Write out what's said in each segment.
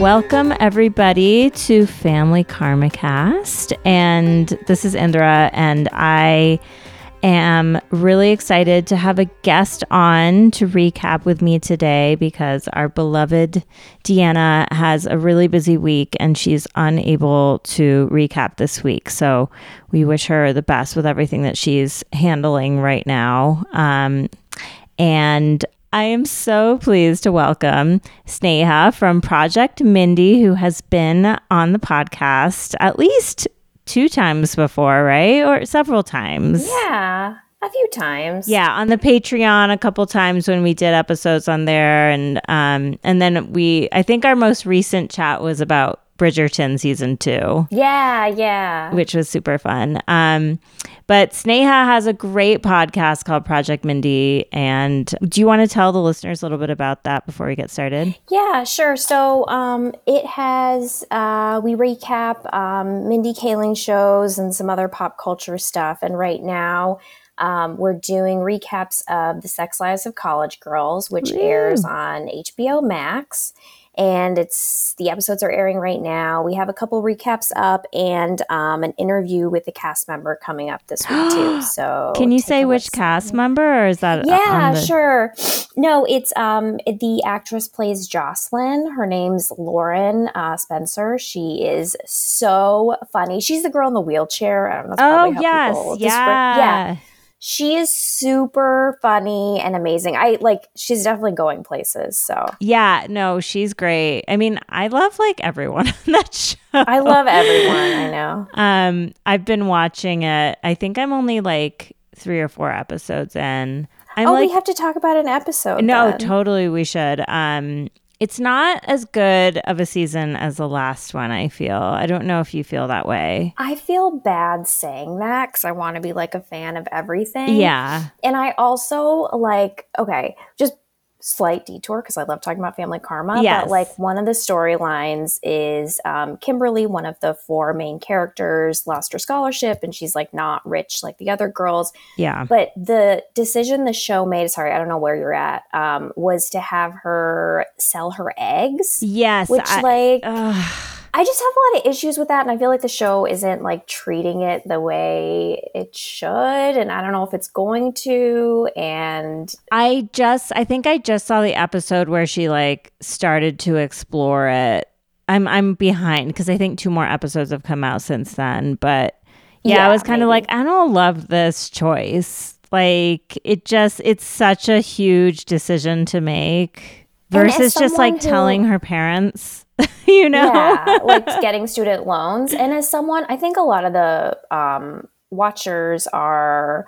Welcome, everybody, to Family Karma Cast. And this is Indra, and I am really excited to have a guest on to recap with me today because our beloved Deanna has a really busy week and she's unable to recap this week. So we wish her the best with everything that she's handling right now. Um, and I am so pleased to welcome Sneha from Project Mindy, who has been on the podcast at least two times before, right? Or several times. Yeah, a few times. Yeah, on the Patreon a couple times when we did episodes on there and um and then we I think our most recent chat was about Bridgerton season 2. Yeah, yeah. Which was super fun. Um but Sneha has a great podcast called Project Mindy and do you want to tell the listeners a little bit about that before we get started? Yeah, sure. So um it has uh we recap um Mindy Kaling shows and some other pop culture stuff and right now um, we're doing recaps of The Sex Lives of College Girls, which Woo. airs on HBO Max. And it's the episodes are airing right now. We have a couple recaps up and um, an interview with the cast member coming up this week too. So Can you say which cast member or is that Yeah, the- sure. No, it's um the actress plays Jocelyn. Her name's Lauren uh, Spencer. She is so funny. She's the girl in the wheelchair. I don't know. Oh yes, yeah. yeah. She is super funny and amazing. I like. She's definitely going places. So Yeah, no, she's great. I mean, I love like everyone on that show. I love everyone. I know. Um, I've been watching it. I think I'm only like three or four episodes in. I'm oh, like, we have to talk about an episode. no, then. totally, we should. Um, it's not as good of a season as the last one. I feel. I don't know if you feel that way. I feel bad saying that because I want to be like a fan of everything. Yeah, And I also like, okay, just slight detour because I love talking about family karma. Yes. But like one of the storylines is um, Kimberly, one of the four main characters, lost her scholarship and she's like not rich like the other girls. yeah, But the decision the show made, sorry, I don't know where you're at, um, was to have her sell her eggs. yes. Which I, like ugh. I just have a lot of issues with that, and I feel like the show isn't like treating it the way it should, and I don't know if it's going to. And I just I think I just saw the episode where she like started to explore it. I'm I'm behind because I think two more episodes have come out since then. But yeah, I was kind of like, I don't love this choice. Like it just it's such a huge decision to make versus just like who- telling her parents, you know? yeah, like getting student loans. And as someone, I think a lot of the um, watchers are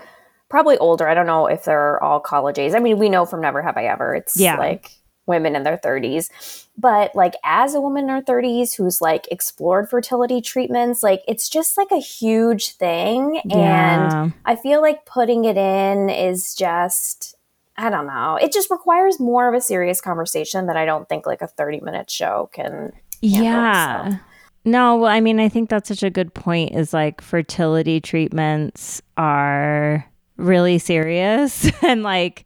probably older. I don't know if they're all college age. I mean, we know from Never Have I Ever, it's Yeah. like women in their 30s. But like as a woman in her 30s who's like explored fertility treatments, like it's just like a huge thing. And I feel like putting it in is just. I don't know. It just requires more of a serious conversation that I don't think like a 30 minute show can Yeah. No, well, I mean, I think that's such a good point is like fertility treatments are really serious and like,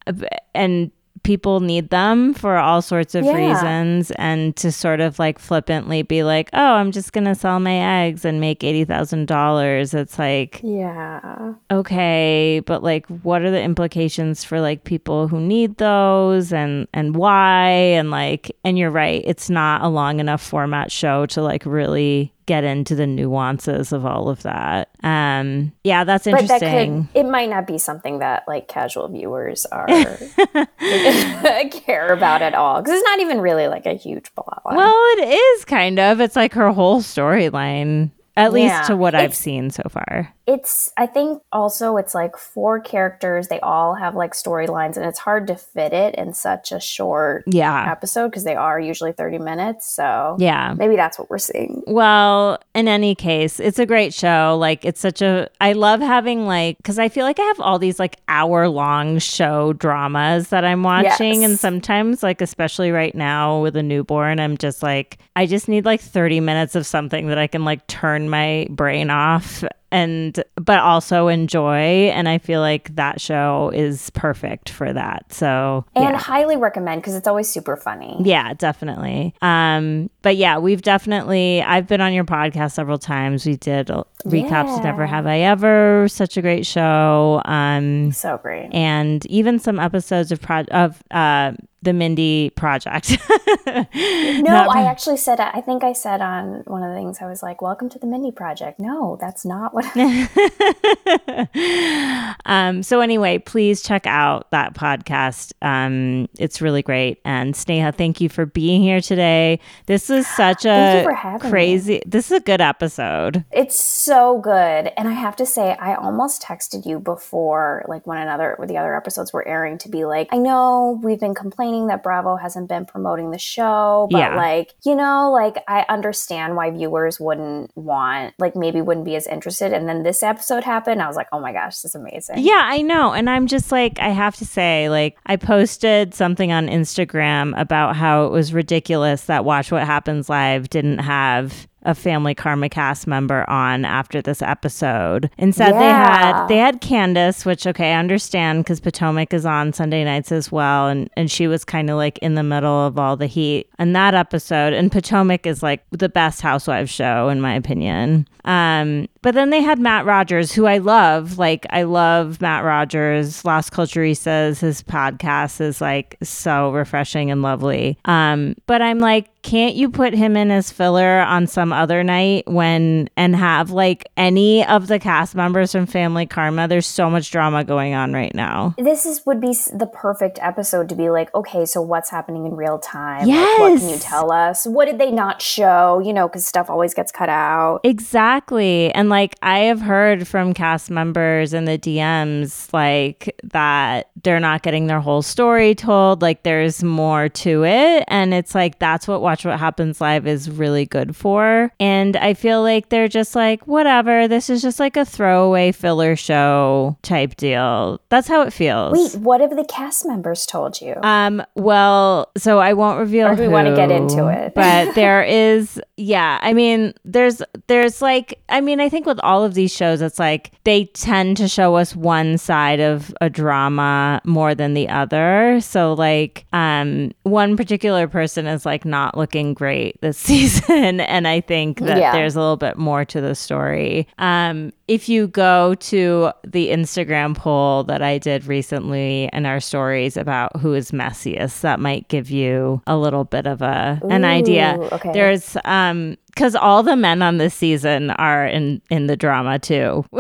and people need them for all sorts of Yeah. reasons. And to sort of like flippantly be like, oh, I'm just going to sell my eggs and make $80,000. It's like, Yeah. okay but like what are the implications for like people who need those and and why and like and you're right it's not a long enough format show to like really get into the nuances of all of that um yeah that's But that interesting could, it might not be something that like casual viewers are care about at all. Because it's not even really like a huge plot line. well it is kind of it's like her whole storyline at least Yeah. to what i've seen so far it's, I think also it's like four characters. They all have like storylines and it's hard to fit it in such a short yeah episode because they are usually 30 minutes. So yeah maybe that's what we're seeing. Well, in any case, it's a great show. Like, it's such a, I love having, like, because I feel like I have all these, like, hour long show dramas that I'm watching. Yes. And sometimes, like, especially right now with a newborn, I'm just like, I just need, like, 30 minutes of something that I can, like, turn my brain off and but also enjoy. And I feel like that show is perfect for that. So And yeah. highly recommend because it's always super funny. Yeah, definitely. Um, but yeah, we've definitely. I've been on your podcast several times. We did recaps. of Never have I ever. Such a great show. Um, So great. and even some episodes of pro- of uh, the Mindy Project. No, I actually said, I think I said on one of the things, I was like, welcome to the Mindy Project. No, that's not what um, so anyway, please check out that podcast. Um, it's really great. And Sneha, thank you for being here today. This is such a having me. crazy. This is a good episode. It's so good. And I have to say, I almost texted you before, like when another, the other episodes were airing to be like, I know we've been complaining that Bravo hasn't been promoting the show, but Yeah. like, you know, like I understand why viewers wouldn't want, like maybe wouldn't be as interested. And then this episode happened. I was like, oh my gosh, this is amazing. Yeah, I know. And I'm just like, I have to say, like, I posted something on Instagram about how it was ridiculous that Watch What Happens Live didn't have a family karma cast member on after this episode. Instead they had they had Candiace, which okay, I understand because Potomac is on Sunday nights as well, and and she was kind of like in the middle of all the heat in that episode. And Potomac is like the best housewives show in my opinion. Um, but then they had Matt Rogers, who I love. Like I love Matt Rogers. Las Culturistas, his podcast is like so refreshing and lovely. Um, but I'm like, can't you put him in as filler on some other night when and have like any of the cast members from Family Karma? There's so much drama going on right now. This is would be the perfect episode to be like, okay, so what's happening in real time? Like, what can you tell us? What did they not show? You know, because stuff always gets cut out. Exactly. And like I have heard from cast members in the DMs like that they're not getting their whole story told, like there's more to it and it's like that's what Watch What Happens Live is really good for. And I feel like they're just like whatever, this is just like a throwaway filler show type deal. That's how it feels. Wait, what have the cast members told you? Um, well, so I won't reveal Or do we wanna get into it? but there is yeah, I mean, there's there's like I mean, I think with all of these shows it's like they tend to show us one side of a drama more than the other. So like um one particular person is like not looking great this season and I think that Yeah. there's a little bit more to the story. Um if you go to the Instagram poll that I did recently in our stories about who is messiest, that might give you a little bit of a an idea. Okay. There's um because all the men on this season are in in the drama too.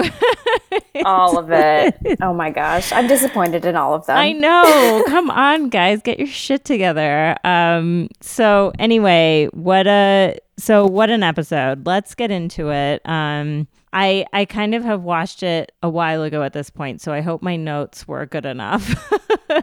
all of it. Oh my gosh, I'm disappointed in all of them. I know. Come on, guys, get your shit together. Um. So anyway, what a so what an episode. Let's get into it. Um. I I kind of have watched it a while ago at this point, so I hope my notes were good enough to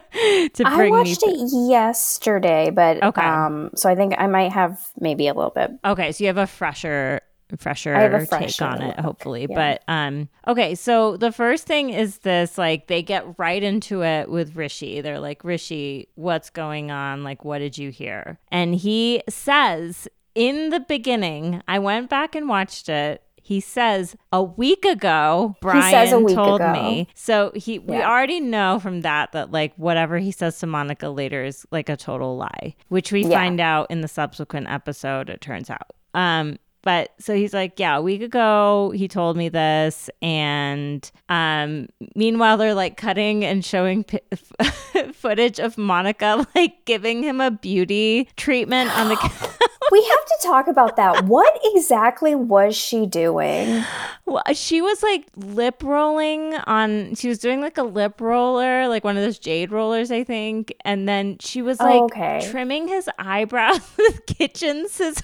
I bring me. watched it yesterday, but Okay. um, so I think I might have maybe a little bit. Okay, so you have a fresher fresher I have a take on it look, hopefully. Yeah. but um okay so the first thing is this like they get right into it with rishi. They're like rishi what's going on? Like what did you hear? And he says in the beginning i went back and watched it. He says a week ago brian week told ago. me so he we already know from that that like whatever he says to monica later is like a total lie which we Yeah. find out in the subsequent episode it turns out. Um but so he's like yeah a week ago he told me this and um meanwhile they're like cutting and showing pi- footage of monica like giving him a beauty treatment on the We have to talk about that. What exactly was she doing? Well, she was like lip rolling on. She was doing like a lip roller, like one of those jade rollers, I think. And then she was Oh, like okay. trimming his eyebrows with kitchen scissors.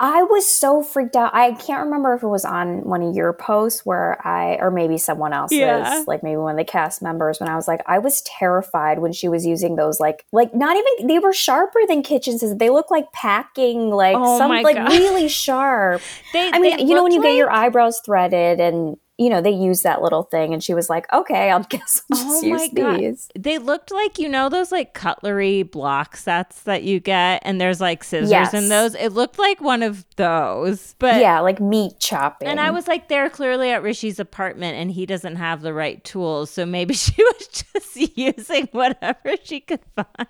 I was so freaked out. I can't remember if it was on one of your posts where I, or maybe someone else's, Yeah. like maybe one of the cast members, when I was like, I was terrified when she was using those, like, like not even, they were sharper than kitchen scissors. They look like packing, like Oh some, like God. really sharp. They, I mean, you know, when you get your eyebrows threaded and you know, they use that little thing, and she was like, "Okay, I'll guess I'll Oh just my use God. these." They looked like you know those like cutlery block sets that you get, and there's like scissors Yes. in those. It looked like one of those, but yeah, like meat chopping. And I was like, they're clearly at Rishi's apartment, and he doesn't have the right tools, so maybe she was just using whatever she could find.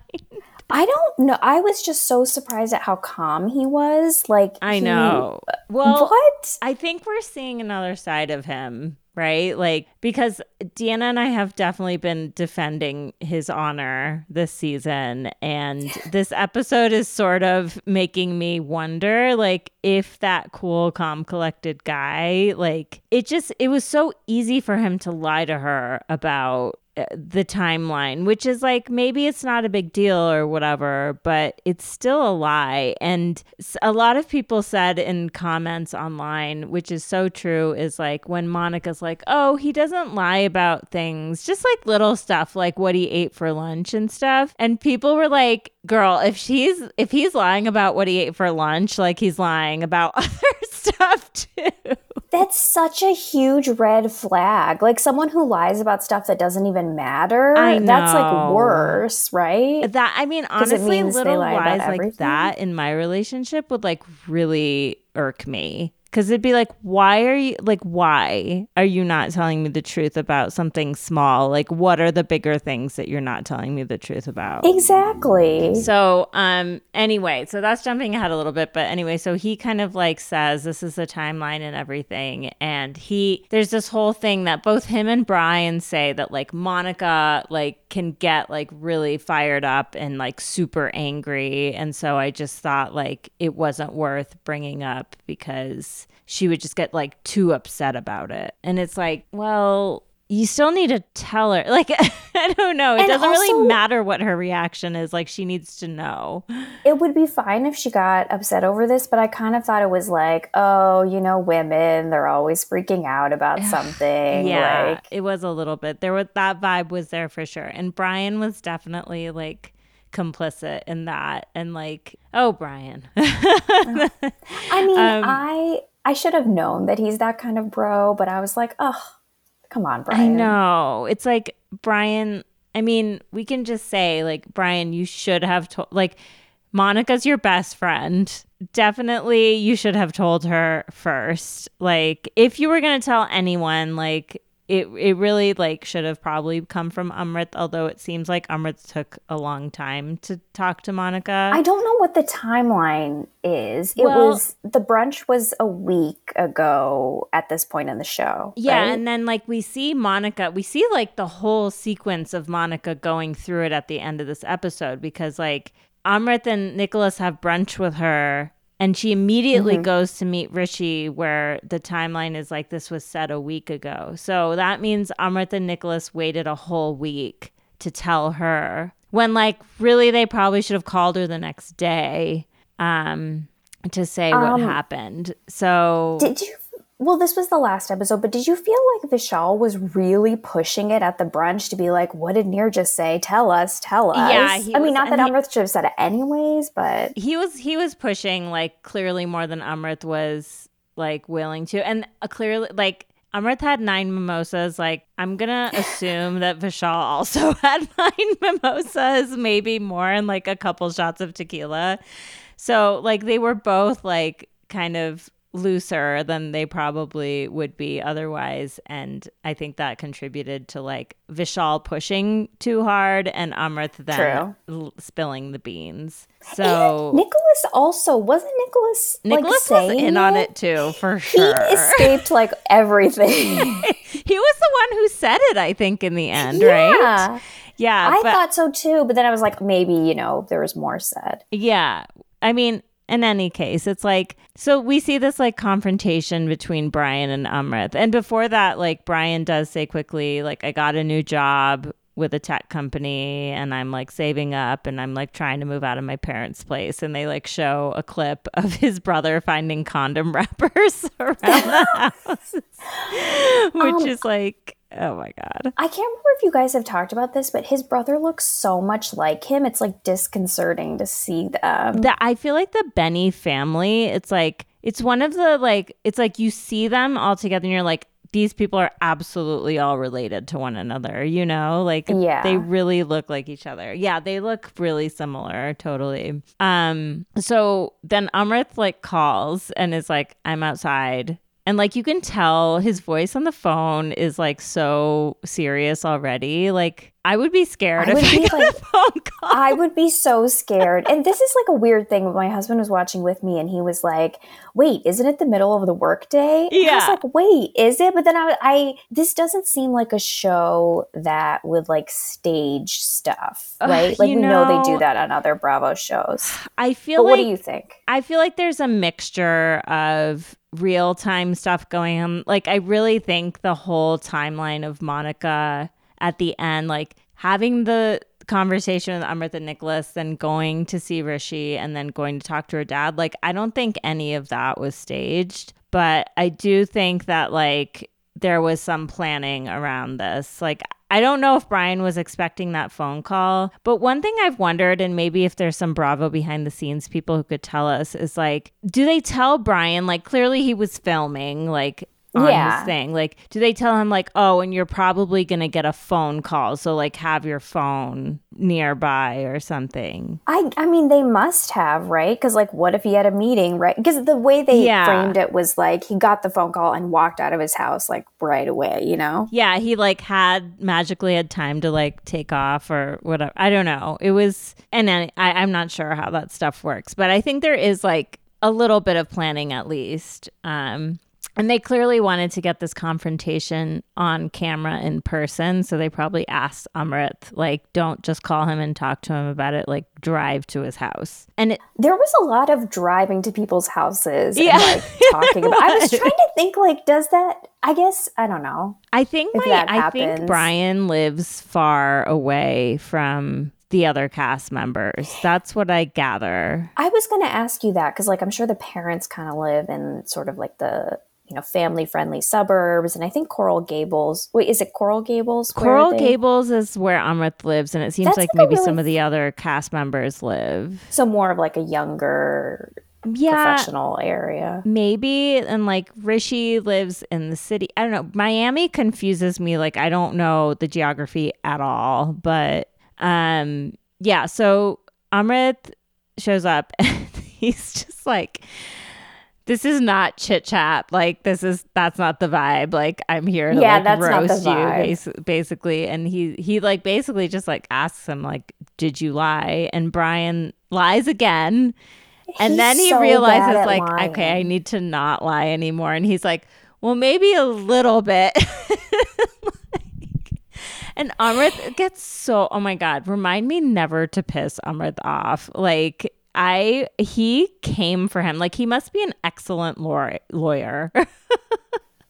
I don't know. I was just so surprised at how calm he was. Like, I he- know. Well, what? I think we're seeing another side of him, right? Like, because Deanna and I have definitely been defending his honor this season. And this episode is sort of making me wonder, like, if that cool, calm, collected guy, like, it just, it was so easy for him to lie to her about Uh, the timeline, which is like maybe it's not a big deal or whatever, but it's still a lie. And a lot of people said in comments online, which is so true, is like when Monica's like, oh, he doesn't lie about things, just like little stuff like what he ate for lunch and stuff. And people were like, girl, if she's, if he's lying about what he ate for lunch, like he's lying about other stuff too. That's such a huge red flag. Like someone who lies about stuff that doesn't even matter. I That's like worse, right? That I mean, honestly, little lie lies like everything? that in my relationship would like really irk me. Cause it'd be like, why are you like, why are you not telling me the truth about something small? Like, what are the bigger things that you're not telling me the truth about? Exactly. So, um, anyway, so that's jumping ahead a little bit, but anyway, so he kind of like says this is the timeline and everything, and he there's this whole thing that both him and Brian say that like Monica like can get like really fired up and like super angry, and so I just thought like it wasn't worth bringing up because she would just get like too upset about it, and it's like, well. You still need to tell her. Like, I don't know. It And doesn't really matter what her reaction is. Like, she needs to know. It would be fine if she got upset over this, but I kind of thought it was like, oh, you know, women, they're always freaking out about something. Yeah, Like, it was a little bit. There was that vibe was there for sure, and Brian was definitely like complicit in that, and like, oh, Brian. I mean, Um, I I should have known that he's that kind of bro, but I was like, oh, come on, Brian. I know. It's like Brian. I mean, we can just say like Brian, you should have told like Monica's your best friend. Definitely you should have told her first. Like if you were going to tell anyone like it it really like should have probably come from Amrit, although it seems like Amrit took a long time to talk to Monica. I don't know what the timeline is. It Well- was the brunch was a week ago at this point in the show. Yeah, right? and then like we see Monica, we see like the whole sequence of Monica going through it at the end of this episode because like Amrit and Nicholas have brunch with her and she immediately goes to meet Rishi where the timeline is like this was said a week ago. So that means Amrit and Nicholas waited a whole week to tell her when like really they probably should have called her the next day um to say what Um, happened. So Did you? Well, this was the last episode, but did you feel like Vishal was really pushing it at the brunch to be like, "What did Nir just say? Tell us, tell us." Yeah, I was- mean, not that he- Amrit should have said it anyways, but he was he was pushing like clearly more than Amrit was like willing to, and uh, clearly like Amrit had nine mimosas. Like I'm gonna assume that Vishal also had nine mimosas, maybe more, and like a couple shots of tequila. So like they were both like kind of looser than they probably would be otherwise and i think that contributed to like vishal pushing too hard and amrit then l- spilling the beans so Nicholas also wasn't Nicholas. like, Nicholas was saying in on it too, for He sure. escaped like everything. he was the one who said it, I think, in the end, right? yeah, Yeah. I but thought so too. But then I was like, maybe you know, there was more said. yeah. I mean, in any case, it's like so we see this like confrontation between Brian and Amrit. And before that, like Brian does say quickly, like, I got a new job with a tech company and I'm like saving up and I'm like trying to move out of my parents' place and they like show a clip of his brother finding condom wrappers around the house. Which Um, is like oh my god. I can't remember if you guys have talked about this, but his brother looks so much like him. It's like disconcerting to see them. that I feel like the Benni family, it's like it's one of the like it's like you see them all together and you're like these people are absolutely all related to one another, you know? Like Yeah. they really look like each other. Yeah, they look really similar, totally. Um so then Amrit like calls and is like I'm outside. And like you can tell his voice on the phone is like so serious already. Like I would be scared I if would I be, got like- a phone call. I would be so scared. And this is like a weird thing. My husband was watching with me and he was like, wait, isn't it the middle of the workday? And I Yeah. was like, wait, is it? But then I, I, this doesn't seem like a show that would like stage stuff, right? like you we know, they do that on other Bravo shows. I feel But like what do you think? I feel like there's a mixture of real time stuff going on. Like, I really think the whole timeline of Monica at the end, like having the conversation with Amrit and Nicholas, then going to see Rishi and then going to talk to her dad, like, I don't think any of that was staged. But I do think that, like, there was some planning around this. Like, I don't know if Brian was expecting that phone call, but one thing I've wondered, and maybe if there's some Bravo behind the scenes people who could tell us, is like, do they tell Brian, like, clearly he was filming, like, on Yeah. thing? Like, do they tell him, like, oh, and you're probably going to get a phone call. So, like, have your phone nearby or something? I, I mean, they must have, right? Because, like, what if he had a meeting, right? Because the way they Yeah. framed it was like he got the phone call and walked out of his house, like, right away, you know? Yeah, he like had magically had time to like take off or whatever. I don't know. It was, and I, I'm not sure how that stuff works, but I think there is like a little bit of planning at least. Um, and they clearly wanted to get this confrontation on camera in person, so they probably asked Amrit like, "Don't just call him and talk to him about it. Like, drive to his house." And it, There was a lot of driving to people's houses Yeah, and like talking about. I was trying to think like, does that? I guess I don't know. I think my, I think. Brian lives far away from the other cast members. That's what I gather. I was going to ask you that because like I'm sure the parents kind of live in sort of like the you know family friendly suburbs, and I think Coral Gables. Wait, is it Coral Gables? Coral Gables is where Amrit lives, and it seems That's like like maybe really some of the other cast members live. So more of like a younger Yeah, professional area. maybe. And like Rishi lives in the city. I don't know. Miami confuses me. Like I don't know the geography at all. But um, yeah. So Amrit shows up, and he's just like. This is not chit chat. Like this is that's not the vibe. Like I'm here to Yeah, like that's not the roast you, bas- basically. And he he like basically just like asks him like, "Did you lie?" And Brian lies again. And He's then he so realizes, like, lying. okay, I need to not lie anymore. And he's like, well, maybe a little bit. Like- and Amrit gets so, oh my God, remind me never to piss Amrit off. Like, I, he came for him. Like, he must be an excellent law- lawyer.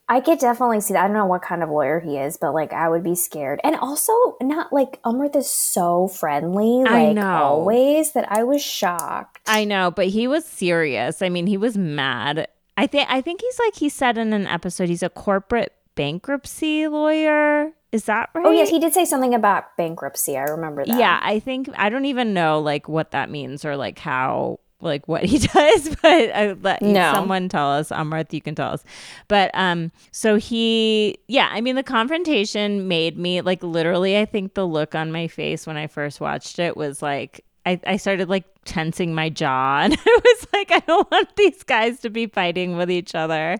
I could definitely see that. I don't know what kind of lawyer he is, but like I would be scared. And also not like Amrit is so friendly, I know. always, that I was shocked. I know, but he was serious. I mean, he was mad. I think, I think he's like, he said in an episode, he's a corporate bankruptcy lawyer. Is that right? Oh yes, he did say something about bankruptcy. I remember that. Yeah, I think I don't even know like what that means or like how like what he does, but I let No. someone tell us. Amrit, you can tell us. But um, so he, yeah, I mean, the confrontation made me like literally. I think the look on my face when I first watched it was like. I, I started like tensing my jaw and I was like, I don't want these guys to be fighting with each other.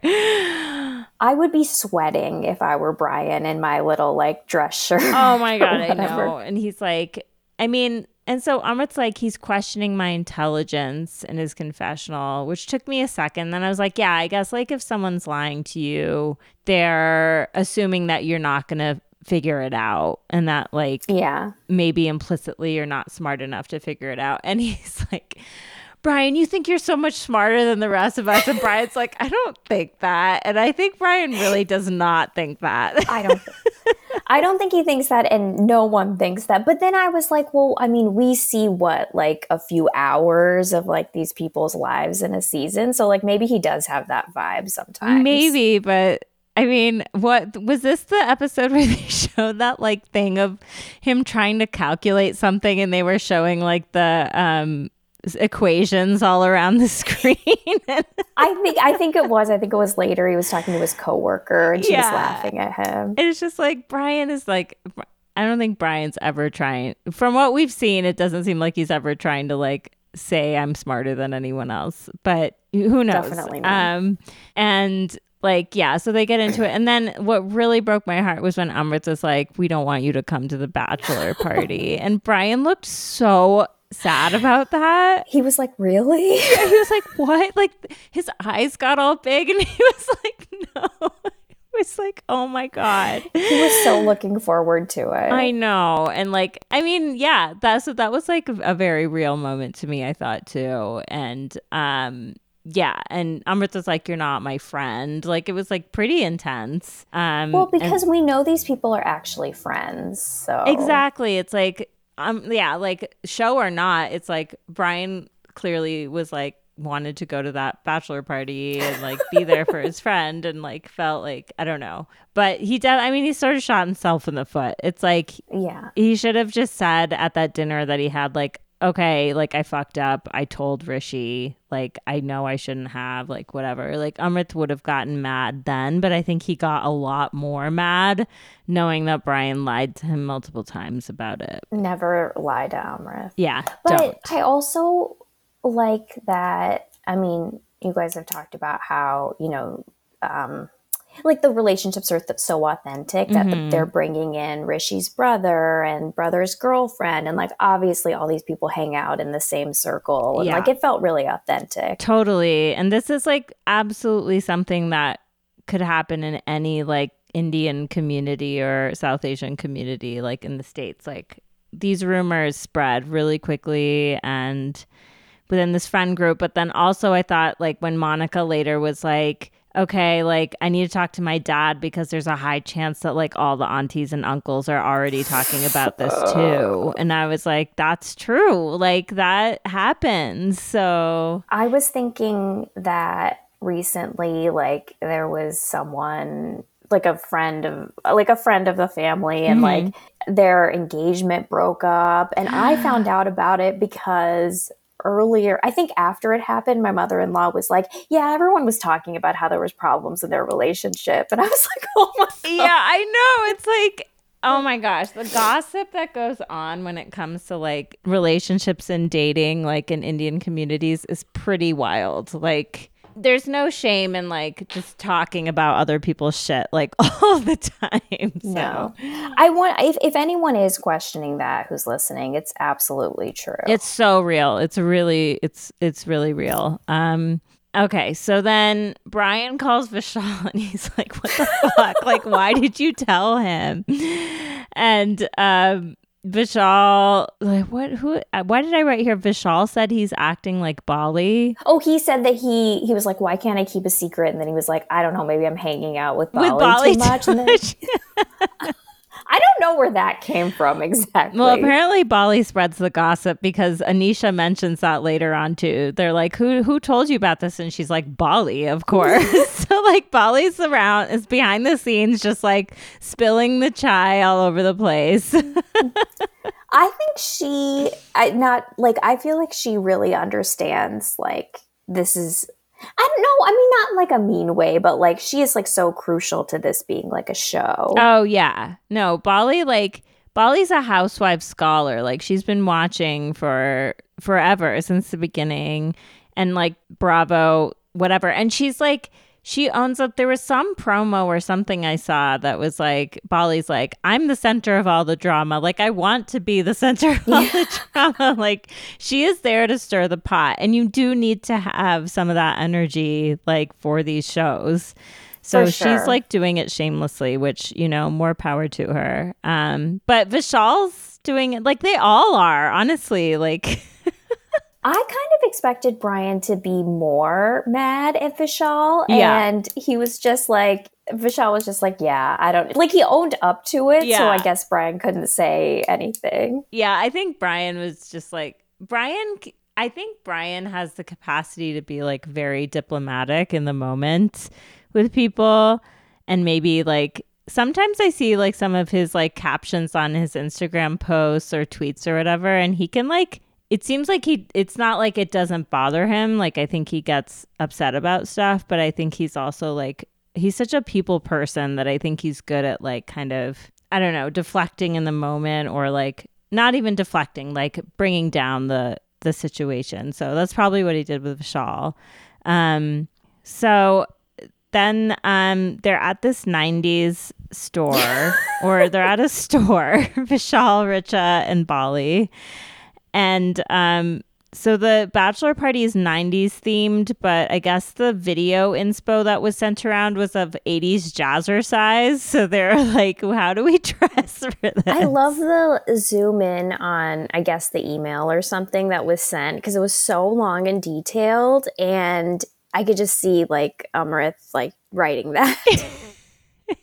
I would be sweating if I were Brian in my little like dress shirt. Oh my god, I know. And he's like, I mean, and so Amrit's like, he's questioning my intelligence in his confessional, which took me a second. Then I was like, yeah, I guess like if someone's lying to you, they're assuming that you're not gonna figure it out, and that like Yeah. maybe implicitly you're not smart enough to figure it out. And he's like, Brian, you think you're so much smarter than the rest of us. And Brian's like, I don't think that. And I think Brian really does not think that. I don't I don't think he thinks that and no one thinks that. But then I was like, well, I mean, we see what like a few hours of like these people's lives in a season. So like maybe he does have that vibe sometimes. Maybe, but I mean, what was this the episode where they showed that like thing of him trying to calculate something and they were showing like the um equations all around the screen. I think I think it was. I think it was later. He was talking to his coworker, and she yeah. was laughing at him. It's just like Brian is like. I don't think Brian's ever trying. From what we've seen, it doesn't seem like he's ever trying to like say I'm smarter than anyone else. But who knows? Definitely. Not. Um, and like yeah so they get into it and then what really broke my heart was when amrit was like we don't want you to come to the bachelor party and brian looked so sad about that he was like really yeah, he was like what like his eyes got all big and he was like no was like, oh my God. He was so looking forward to it. I know. And like, I mean, yeah, that's that was like a very real moment to me, I thought too. And um, yeah, and Amrita's like, "You're not my friend." Like it was like pretty intense. Um, well, because and- we know these people are actually friends, so exactly. It's like, um, yeah, like show or not, it's like Brian clearly was like wanted to go to that bachelor party and like be there for his friend and like felt like I don't know. But he did I mean he sort of shot himself in the foot. It's like yeah. He should have just said at that dinner that he had like okay, like I fucked up. I told Rishi, like I know I shouldn't have, like whatever. Like Amrit would have gotten mad then, but I think he got a lot more mad knowing that Brian lied to him multiple times about it. Never lie to Amrit. Yeah. But don't. I also like that. I mean, you guys have talked about how, you know, um, like the relationships are th- so authentic that mm-hmm. they're bringing in Rishi's brother and brother's girlfriend and like obviously all these people hang out in the same circle and yeah. like it felt really authentic. Totally. And this is like absolutely something that could happen in any like Indian community or South Asian community like in the states like these rumors spread really quickly and within this friend group but then also I thought like when Monica later was like okay, like I need to talk to my dad because there's a high chance that like all the aunties and uncles are already talking about this too. And I was like, that's true. Like that happens. So I was thinking that recently, like there was someone like a friend of like a friend of the family and mm-hmm. like their engagement broke up and I found out about it because earlier i think after it happened my mother-in-law was like yeah everyone was talking about how there was problems in their relationship and i was like oh my God. yeah i know it's like oh my gosh the gossip that goes on when it comes to like relationships and dating like in indian communities is pretty wild like there's no shame in like just talking about other people's shit like all the time. So. No, I want if if anyone is questioning that who's listening, it's absolutely true. It's so real. It's really it's it's really real. Um. Okay, so then Brian calls Vishal and he's like, "What the fuck? like, why did you tell him?" And um, Vishal, like what? Who? Why did I write here? Vishal said he's acting like Bali. Oh, he said that he he was like, why can't I keep a secret? And then he was like, I don't know, maybe I'm hanging out with Bali, with Bali too much. Too much. I don't know where that came from exactly. Well, apparently Bali spreads the gossip because Anisha mentions that later on too. They're like, "Who who told you about this?" And she's like, "Bali, of course." so like Bali's around, is behind the scenes, just like spilling the chai all over the place. I think she, I not like. I feel like she really understands. Like this is I don't know. I mean, not like a mean way, but like she is like so crucial to this being like a show. Oh yeah, no, Bali like Bali's a housewife scholar. Like she's been watching for forever since the beginning, and like Bravo, whatever. And she's like she owns up. There was some promo or something I saw that was like Bali's like, I'm the center of all the drama. Like I want to be the center of all the drama. Like she is there to stir the pot. And you do need to have some of that energy like for these shows. So sure. she's like doing it shamelessly, which, you know, more power to her. Um, but Vishal's doing it like they all are, honestly. Like I kind of expected Brian to be more mad at Vishal. Yeah. And he was just like, Vishal was just like, yeah, I don't like he owned up to it. Yeah. So I guess Brian couldn't say anything. Yeah. I think Brian was just like, Brian, I think Brian has the capacity to be like very diplomatic in the moment with people and maybe like sometimes I see like some of his like captions on his Instagram posts or tweets or whatever, and he can like it seems like he it's not like it doesn't bother him. Like i think he gets upset about stuff but i think he's also like he's such a people person that i think he's good at like kind of i don't know deflecting in the moment or like not even deflecting like bringing down the the situation. So that's probably what he did with vishal. Um so then um they're at this 90s store or they're at a store vishal richa and bali and um, so the bachelor party is 90s themed, but I guess the video inspo that was sent around was of 80s Jazzercise. So they're like, how do we dress for this? I love the zoom in on, I guess, the email or something that was sent because it was so long and detailed. And I could just see like Amrit like writing that.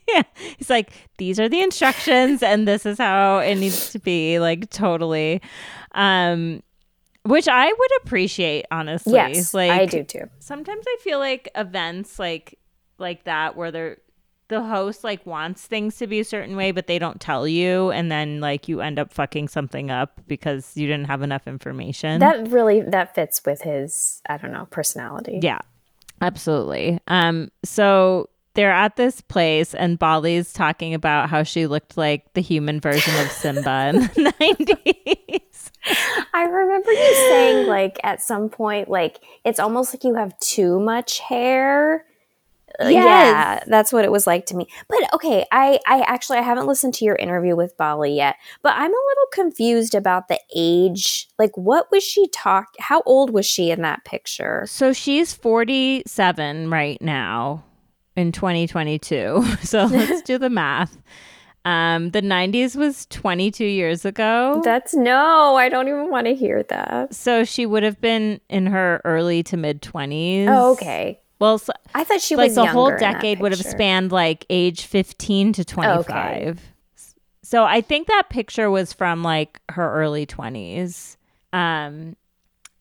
Yeah. He's like, these are the instructions and this is how it needs to be. Like, totally. Um, which I would appreciate, honestly. Yes, like, I do too. Sometimes I feel like events like like that where they're the host like wants things to be a certain way but they don't tell you and then like you end up fucking something up because you didn't have enough information that really that fits with his i don't know personality yeah absolutely um so they're at this place and Bali's talking about how she looked like the human version of Simba in the 90s. I remember you saying like at some point like it's almost like you have too much hair. Uh, yes. Yeah, that's what it was like to me. But okay, I I actually I haven't listened to your interview with Bali yet, but I'm a little confused about the age. Like what was she talk how old was she in that picture? So she's 47 right now in 2022. So let's do the math. Um, the 90s was 22 years ago. That's no, I don't even want to hear that. So she would have been in her early to mid 20s. Oh, okay. Well, so, I thought she was like was the whole decade would have spanned like age 15 to 25. Okay. So I think that picture was from like her early 20s. Um,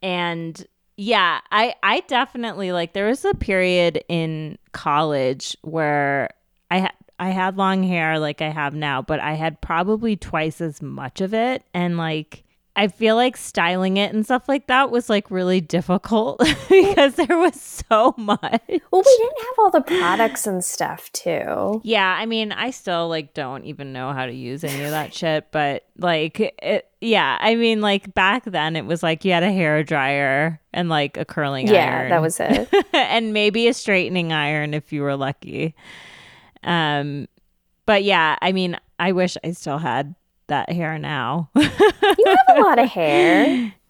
and yeah, I I definitely like there was a period in college where I had I had long hair like I have now, but I had probably twice as much of it. And like I feel like styling it and stuff like that was like really difficult because there was so much. Well, we didn't have all the products and stuff too. Yeah, I mean, I still like don't even know how to use any of that shit, but like it yeah, I mean like back then it was like you had a hair dryer and like a curling yeah, iron. Yeah, that was it. and maybe a straightening iron if you were lucky. Um but yeah, I mean, I wish I still had that hair now. you have a lot of hair.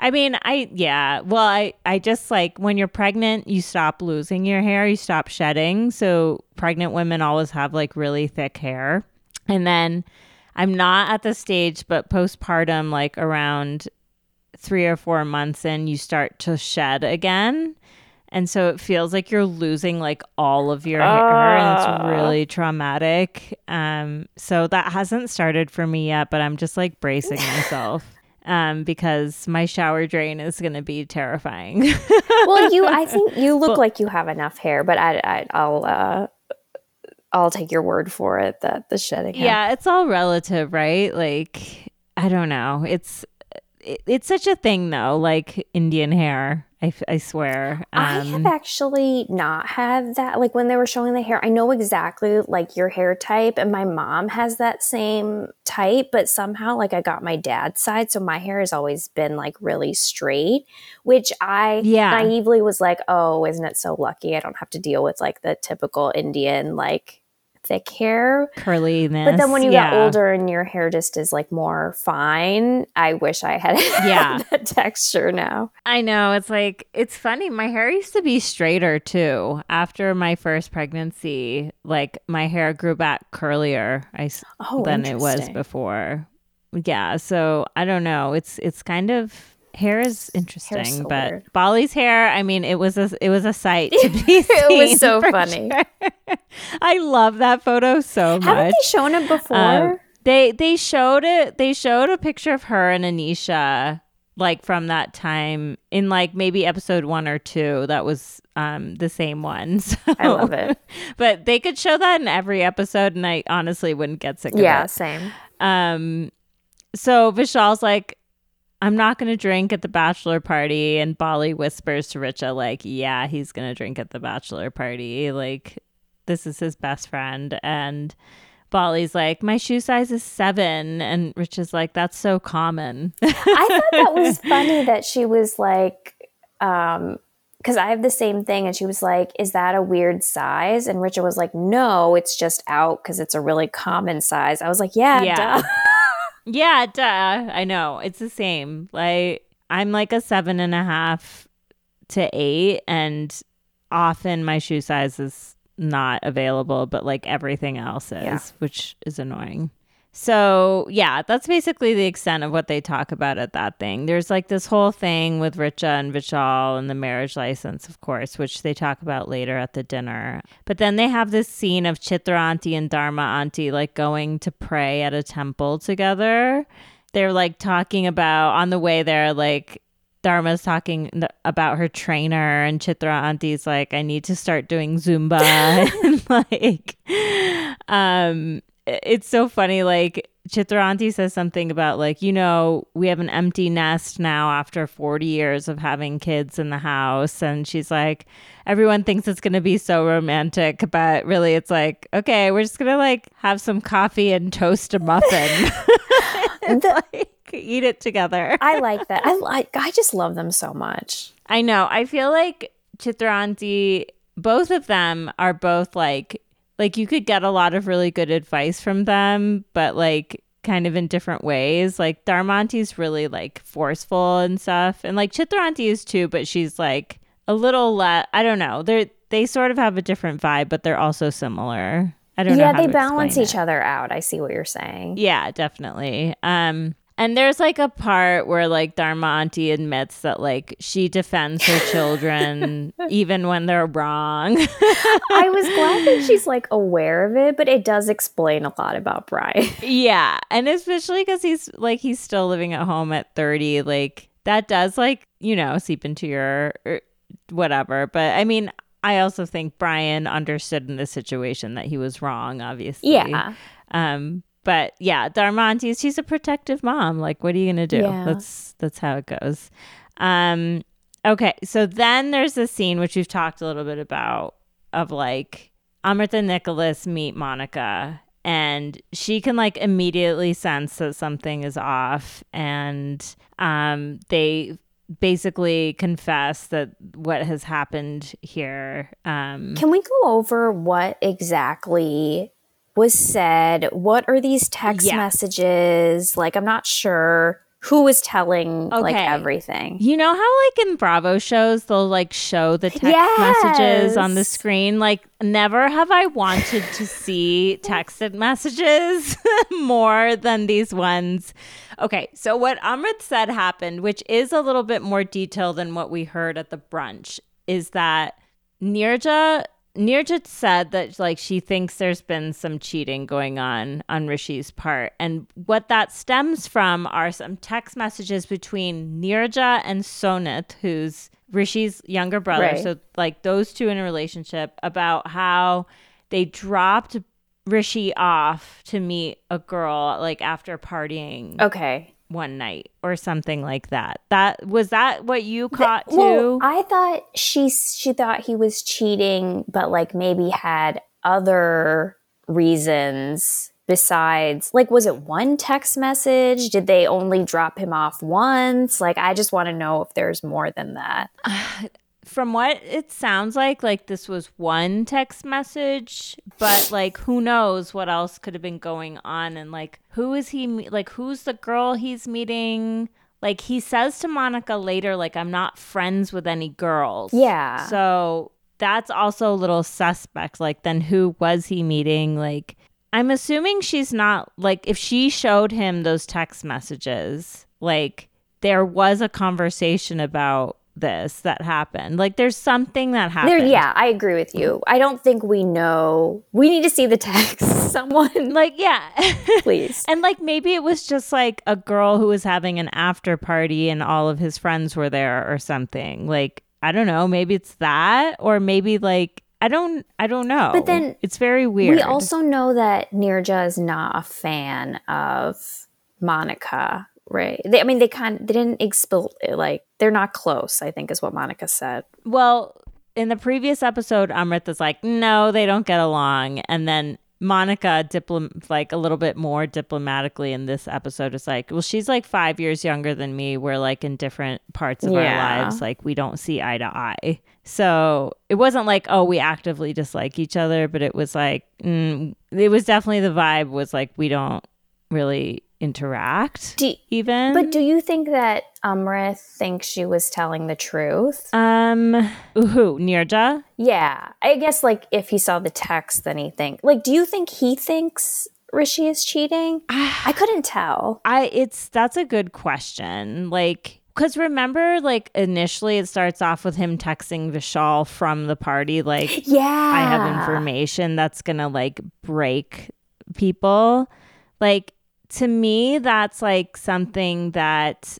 I mean, I yeah. Well, I I just like when you're pregnant, you stop losing your hair, you stop shedding. So pregnant women always have like really thick hair. And then I'm not at the stage, but postpartum, like around three or four months in, you start to shed again and so it feels like you're losing like all of your hair and it's ah. really traumatic um so that hasn't started for me yet but i'm just like bracing myself um because my shower drain is going to be terrifying well you i think you look like you have enough hair but i, I i'll uh I'll take your word for it that the shedding. Yeah, it's all relative, right? Like I don't know. It's it, it's such a thing though, like Indian hair. I, I swear. Um, I have um, actually not had that. Like when they were showing the hair, I know exactly like your hair type, and my mom has that same type, but somehow like I got my dad's side, so my hair has always been like really straight, which I yeah. naively was like, oh, isn't it so lucky? I don't have to deal with like the typical Indian like thick hair. Curliness. But then when you yeah. get older and your hair just is like more fine, I wish I had yeah. that texture now. I know. It's like, it's funny. My hair used to be straighter too. After my first pregnancy, like my hair grew back curlier I, oh, than it was before. Yeah. So I don't know. It's, it's kind of hair is interesting, but. Bali's hair, I mean, it was a it was a sight to be seen. it was so funny. Sure. I love that photo so much. Haven't they shown it before? Um, they they showed it. They showed a picture of her and Anisha like from that time in like maybe episode one or two that was um the same one so, i love it but they could show that in every episode and i honestly wouldn't get sick of yeah, it yeah same um so vishal's like I'm not going to drink at the bachelor party. And Bali whispers to Richa, like, yeah, he's going to drink at the bachelor party. Like, this is his best friend. And Bali's like, my shoe size is seven. And Richa's like, that's so common. I thought that was funny that she was like, um, because I have the same thing. And she was like, Is that a weird size? And Richa was like, No, it's just out because it's a really common size. I was like, Yeah, yeah. Yeah, duh. I know. It's the same. Like, I'm like a seven and a half to eight. And often my shoe size is not available, but like everything else is, yeah. which is annoying. So, yeah, that's basically the extent of what they talk about at that thing. There's like this whole thing with Richa and Vishal and the marriage license, of course, which they talk about later at the dinner. But then they have this scene of Chitra Auntie and Dharma Auntie like going to pray at a temple together. They're like talking about on the way there, like Dharma's talking about her trainer, and Chitra Auntie's like, I need to start doing Zumba. and like, um, it's so funny. Like Chitra Auntie says something about like, you know, we have an empty nest now after 40 years of having kids in the house. And she's like, everyone thinks it's going to be so romantic, but really it's like, okay, we're just going to like have some coffee and toast a muffin. and the, like eat it together. I like that. I like, I just love them so much. I know. I feel like Chitra Auntie, both of them are both like like you could get a lot of really good advice from them, but like kind of in different ways. Like Dharma Auntie's really like forceful and stuff. And like Chitra Auntie is too, but she's like a little less I don't know. They're they sort of have a different vibe, but they're also similar. I don't yeah, know. Yeah, they balance each it. other out. I see what you're saying. Yeah, definitely. Um and there's like a part where like Dharma Auntie admits that like she defends her children even when they're wrong. I was glad that she's like aware of it, but it does explain a lot about Brian. yeah. And especially because he's like, he's still living at home at 30. Like that does like, you know, seep into your er, whatever. But I mean, I also think Brian understood in this situation that he was wrong, obviously. Yeah. Um, but yeah, Dharma Auntie, she's a protective mom. Like, what are you gonna do? Yeah. That's that's how it goes. Um, okay, so then there's a scene which we've talked a little bit about of like Amrita and Nicholas meet Monica and she can like immediately sense that something is off and um they basically confess that what has happened here um can we go over what exactly was said. What are these text yeah. messages? Like, I'm not sure who was telling okay. like everything. You know how like in Bravo shows they'll like show the text yes. messages on the screen? Like never have I wanted to see texted messages more than these ones. Okay, so what Amrit said happened, which is a little bit more detailed than what we heard at the brunch, is that Neerja Neerja said that like she thinks there's been some cheating going on on Rishi's part, and what that stems from are some text messages between Neerja and Sonit, who's Rishi's younger brother. Right. So like those two in a relationship about how they dropped Rishi off to meet a girl like after partying. Okay one night or something like that. That was that what you caught the, too? Well, I thought she she thought he was cheating, but like maybe had other reasons besides like was it one text message did they only drop him off once like i just want to know if there's more than that from what it sounds like, like this was one text message, but like who knows what else could have been going on and like who is he like who's the girl he's meeting? Like he says to Monica later like I'm not friends with any girls. Yeah. So that's also a little suspect. Like then who was he meeting? Like I'm assuming she's not like if she showed him those text messages, like there was a conversation about this that happened. Like there's something that happened. There, yeah, I agree with you. I don't think we know. We need to see the text. Someone like yeah, please. and like maybe it was just like a girl who was having an after party and all of his friends were there or something. Like I don't know, maybe it's that or maybe like I don't I don't know. But then it's very weird. We also know that Neerja is not a fan of Monica Right. They, I mean, they kind they didn't expel like they're not close. I think is what Monica said. Well, in the previous episode, Amrit is like, no, they don't get along, and then Monica, diplom- like a little bit more diplomatically in this episode, is like, well, she's like five years younger than me. We're like in different parts of Yeah. our lives. Like, we don't see eye to eye. So it wasn't like, oh, we actively dislike each other, but it was like, mm, it was definitely the vibe was like, we don't really interact Do, even. but do you think that Amrit thinks she was telling the truth? um, who? Nirja? Yeah, I guess like if he saw the text, then he think like, do you think he thinks Rishi is cheating? I couldn't tell. I it's that's a good question. Like cuz remember like initially it starts off with him texting Vishal from the party like Yeah, I have information that's to like break people. Like to me that's like something that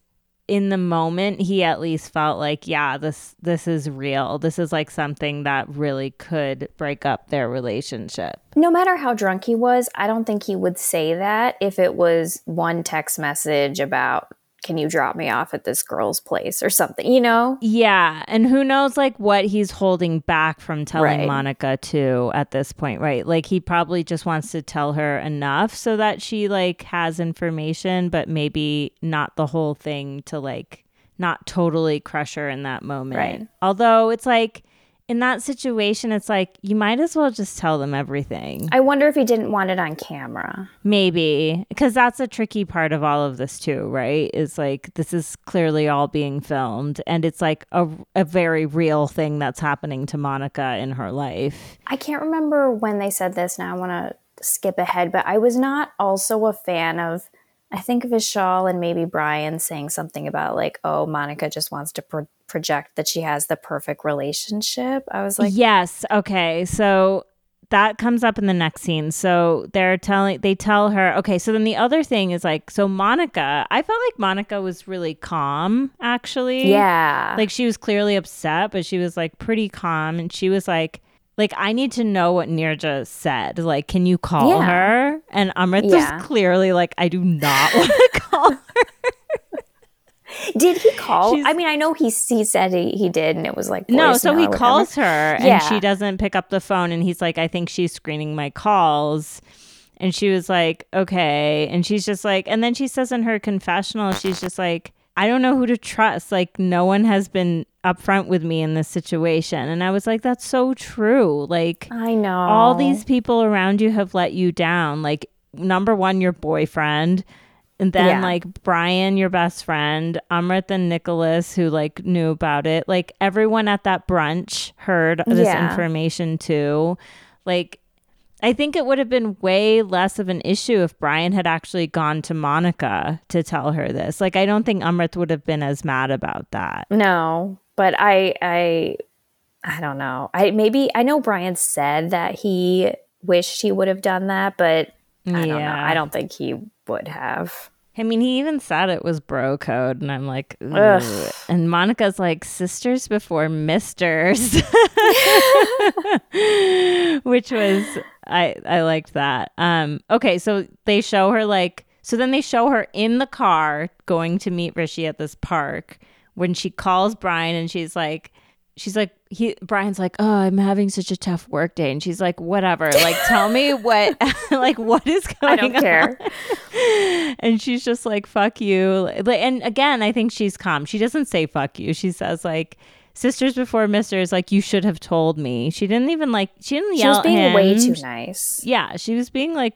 in the moment he at least felt like yeah this this is real. This is like something that really could break up their relationship. No matter how drunk he was, I don't think he would say that if it was one text message about can you drop me off at this girl's place or something, you know? Yeah, and who knows like what he's holding back from telling Right. Monica too at this point, right? Like he probably just wants to tell her enough so that she like has information, but maybe not the whole thing to like not totally crush her in that moment. Right. Although it's like in that situation it's like you might as well just tell them everything. I wonder if he didn't want it on camera. Maybe because that's a tricky part of all of this too, right? Is like this is clearly all being filmed, and it's like a, a very real thing that's happening to Monica in her life. I can't remember when they said this. Now I want to skip ahead, but I was not also a fan of. I think Vishal and maybe Brian saying something about like, oh, Monica just wants to pro- project that she has the perfect relationship. I was like, yes, okay, so that comes up in the next scene. So they're telling, they tell her, okay. So then the other thing is like, so Monica, I felt like Monica was really calm, actually. yeah, like she was clearly upset, but she was like pretty calm, and she was like, like I need to know what Nirja said. Like, can you call Yeah. her? And Amrit Yeah. was clearly like, I do not want to call her. did he call? She's- I mean, I know he he said he, he did, and it was like No, so he calls her, and Yeah. she doesn't pick up the phone, and he's like, I think she's screening my calls. And she was like, okay. And she's just like, and then she says in her confessional, she's just like, I don't know who to trust. Like, no one has been upfront with me in this situation. And I was like, that's so true. Like, I know all these people around you have let you down. Like, number one, your boyfriend. And then, Yeah. like, Brian, your best friend, Amrit and Nicholas, who, like, knew about it. Like, everyone at that brunch heard this Yeah. information too. Like, I think it would have been way less of an issue if Brian had actually gone to Monica to tell her this. Like, I don't think Amrit would have been as mad about that. No, but I I I don't know. I maybe I know Brian said that he wished he would have done that, but I don't know. I don't think he would have. I mean, he even said it was bro code, and I'm like, and Monica's like sisters before misters, which was I I liked that. Um, okay, so they show her like, so then they show her in the car going to meet Rishi at this park when she calls Brian, and she's like. She's like, he Brian's like, oh, I'm having such a tough work day, and she's like, whatever, like, tell me what, like, what is going on?" I don't on? care. and she's just like fuck you Like, and again i think she's calm she doesn't say fuck you she says like sisters before misters like you should have told me she didn't even like she didn't yell. She was at being way too nice. yeah she was being like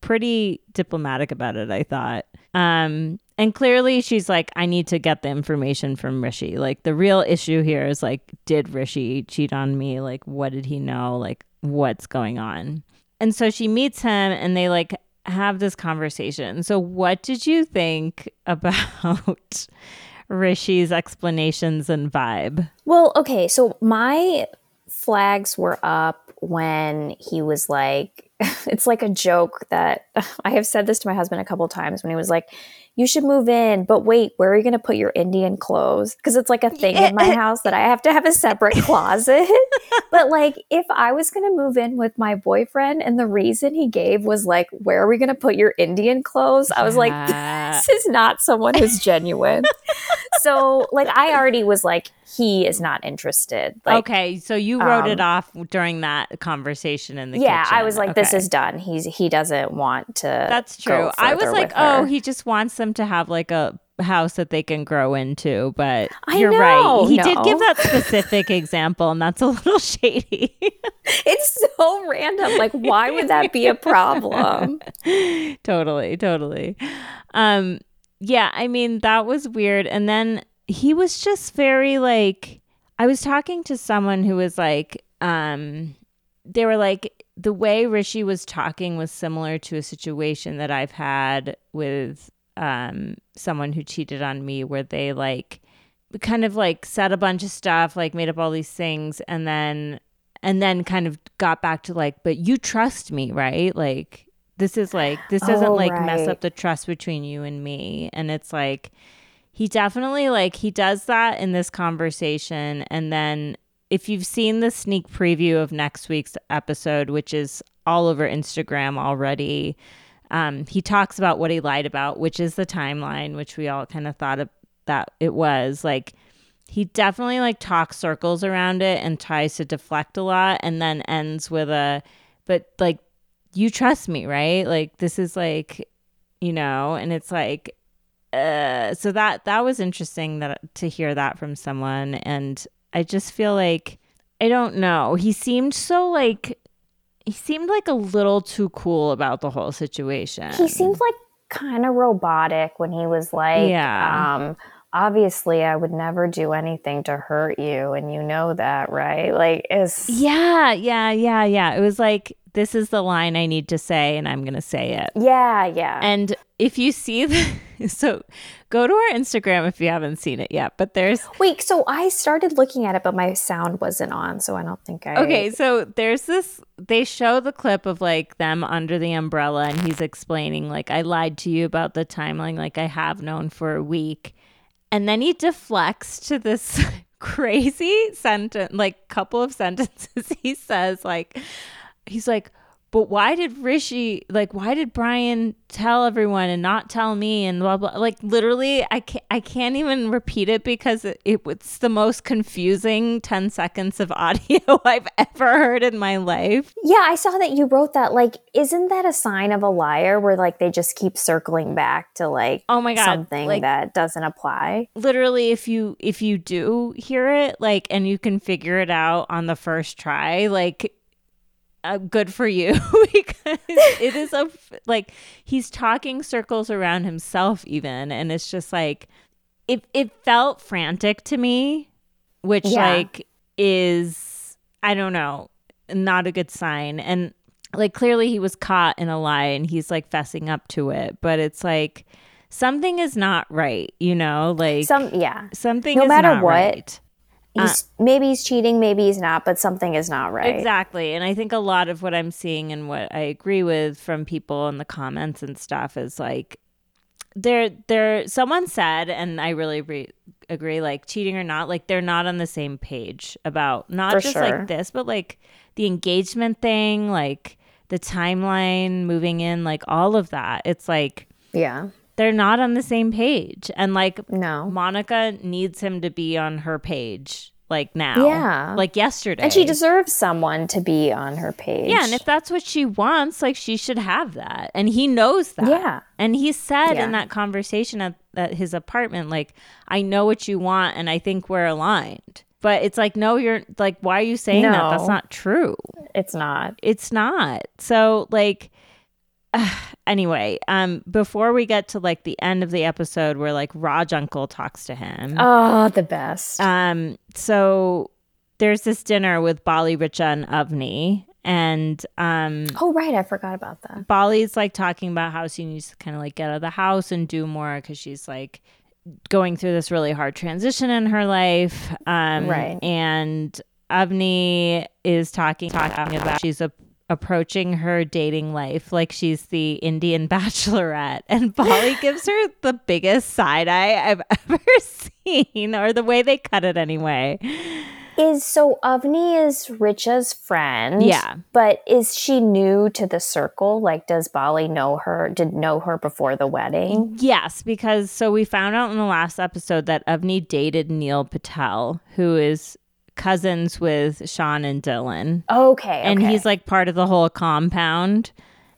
pretty diplomatic about it i thought um and clearly she's like i need to get the information from rishi. Like the real issue here is like did rishi cheat on me? Like what did he know? Like what's going on? And so she meets him and they like have this conversation. So what did you think about rishi's explanations and vibe? Well, okay, so my flags were up when he was like, it's like a joke that I have said this to my husband a couple times when he was like, you should move in, but wait, where are you going to put your Indian clothes? Because it's like a thing in my house that I have to have a separate closet. but like, if I was going to move in with my boyfriend and the reason he gave was like, where are we going to put your Indian clothes? I was like, this is not someone who's genuine. So like, I already was like, he is not interested. Like, okay, so you wrote um, it off during that conversation in the yeah. Kitchen. I was like, okay. this is done. He's he doesn't want to. That's true. I was like, oh, he just wants them to have like a house that they can grow into. But I you're know, right. He no. did give that specific example, and that's a little shady. it's so random. Like, why would that be a problem? totally, totally. Um, yeah, I mean, that was weird. And then he was just very like I was talking to someone who was like, um, they were like, the way Rishi was talking was similar to a situation that I've had with um, someone who cheated on me, where they like kind of like said a bunch of stuff, like made up all these things, and then and then kind of got back to like, but you trust me, right? Like this is like this doesn't oh, like right. mess up the trust between you and me, and it's like he definitely like he does that in this conversation. And then if you've seen the sneak preview of next week's episode which is all over instagram already um, he talks about what he lied about which is the timeline which we all kind of thought of that it was. Like he definitely like talks circles around it and tries to deflect a lot and then ends with a but like you trust me right like this is like you know and it's like uh, so that that was interesting that to hear that from someone and I just feel like I don't know. He seemed so like he seemed like a little too cool about the whole situation. He seemed like kind of robotic when he was like yeah. um obviously I would never do anything to hurt you and you know that, right? Like it's Yeah, yeah, yeah, yeah. It was like this is the line I need to say and I'm going to say it. Yeah, yeah. And if you see the, so go to our Instagram if you haven't seen it yet, but there's Wait, so I started looking at it but my sound wasn't on, so I don't think I Okay, so there's this they show the clip of like them under the umbrella and he's explaining like I lied to you about the timeline like I have known for a week. And then he deflects to this crazy sentence, like couple of sentences he says like he's like, but why did Rishi like why did Brian tell everyone and not tell me and blah blah like literally I can't I can't even repeat it because it, it it's the most confusing 10 seconds of audio I've ever heard in my life. Yeah, I saw that you wrote that like isn't that a sign of a liar where like they just keep circling back to like oh my god something like, that doesn't apply. Literally if you if you do hear it like and you can figure it out on the first try like uh, good for you because it is a like he's talking circles around himself even and it's just like it it felt frantic to me which yeah. like is I don't know not a good sign. And like clearly he was caught in a lie and he's like fessing up to it but it's like something is not right you know? Like some yeah. something no matter what right he's uh, maybe he's cheating, maybe he's not, but something is not right. Exactly. And I think a lot of what I'm seeing and what I agree with from people in the comments and stuff is like there there someone said and I really re- agree like cheating or not like they're not on the same page about not For just sure. like this but like the engagement thing like the timeline moving in like all of that it's like yeah they're not on the same page. And like no. Monica needs him to be on her page like now. Yeah. Like yesterday. And she deserves someone to be on her page. Yeah, and if that's what she wants, like she should have that. And he knows that. Yeah. And he said yeah. in that conversation at, at his apartment, like, I know what you want and I think we're aligned. But it's like, no, you're like, why are you saying no, that? That's not true. It's not. It's not. So like anyway, um, before we get to like the end of the episode where like Raj Uncle talks to him. Oh, the best. Um, so there's this dinner with Bali, Richa, and Avni. And um Oh right, I forgot about that. Bali's like talking about how she needs to kind of like get out of the house and do more because she's like going through this really hard transition in her life. Um right. and Avni is talking talking about she's a approaching her dating life like she's the Indian bachelorette. And Bali gives her the biggest side eye I've ever seen, or the way they cut it anyway. Is so Avni is Richa's friend. Yeah. But is she new to the circle? Like, does Bali know her? Did know her before the wedding? Yes, because so we found out in the last episode that Avni dated Neil Patel, who is cousins with Sean and Dylan. Okay. And okay. he's like part of the whole compound.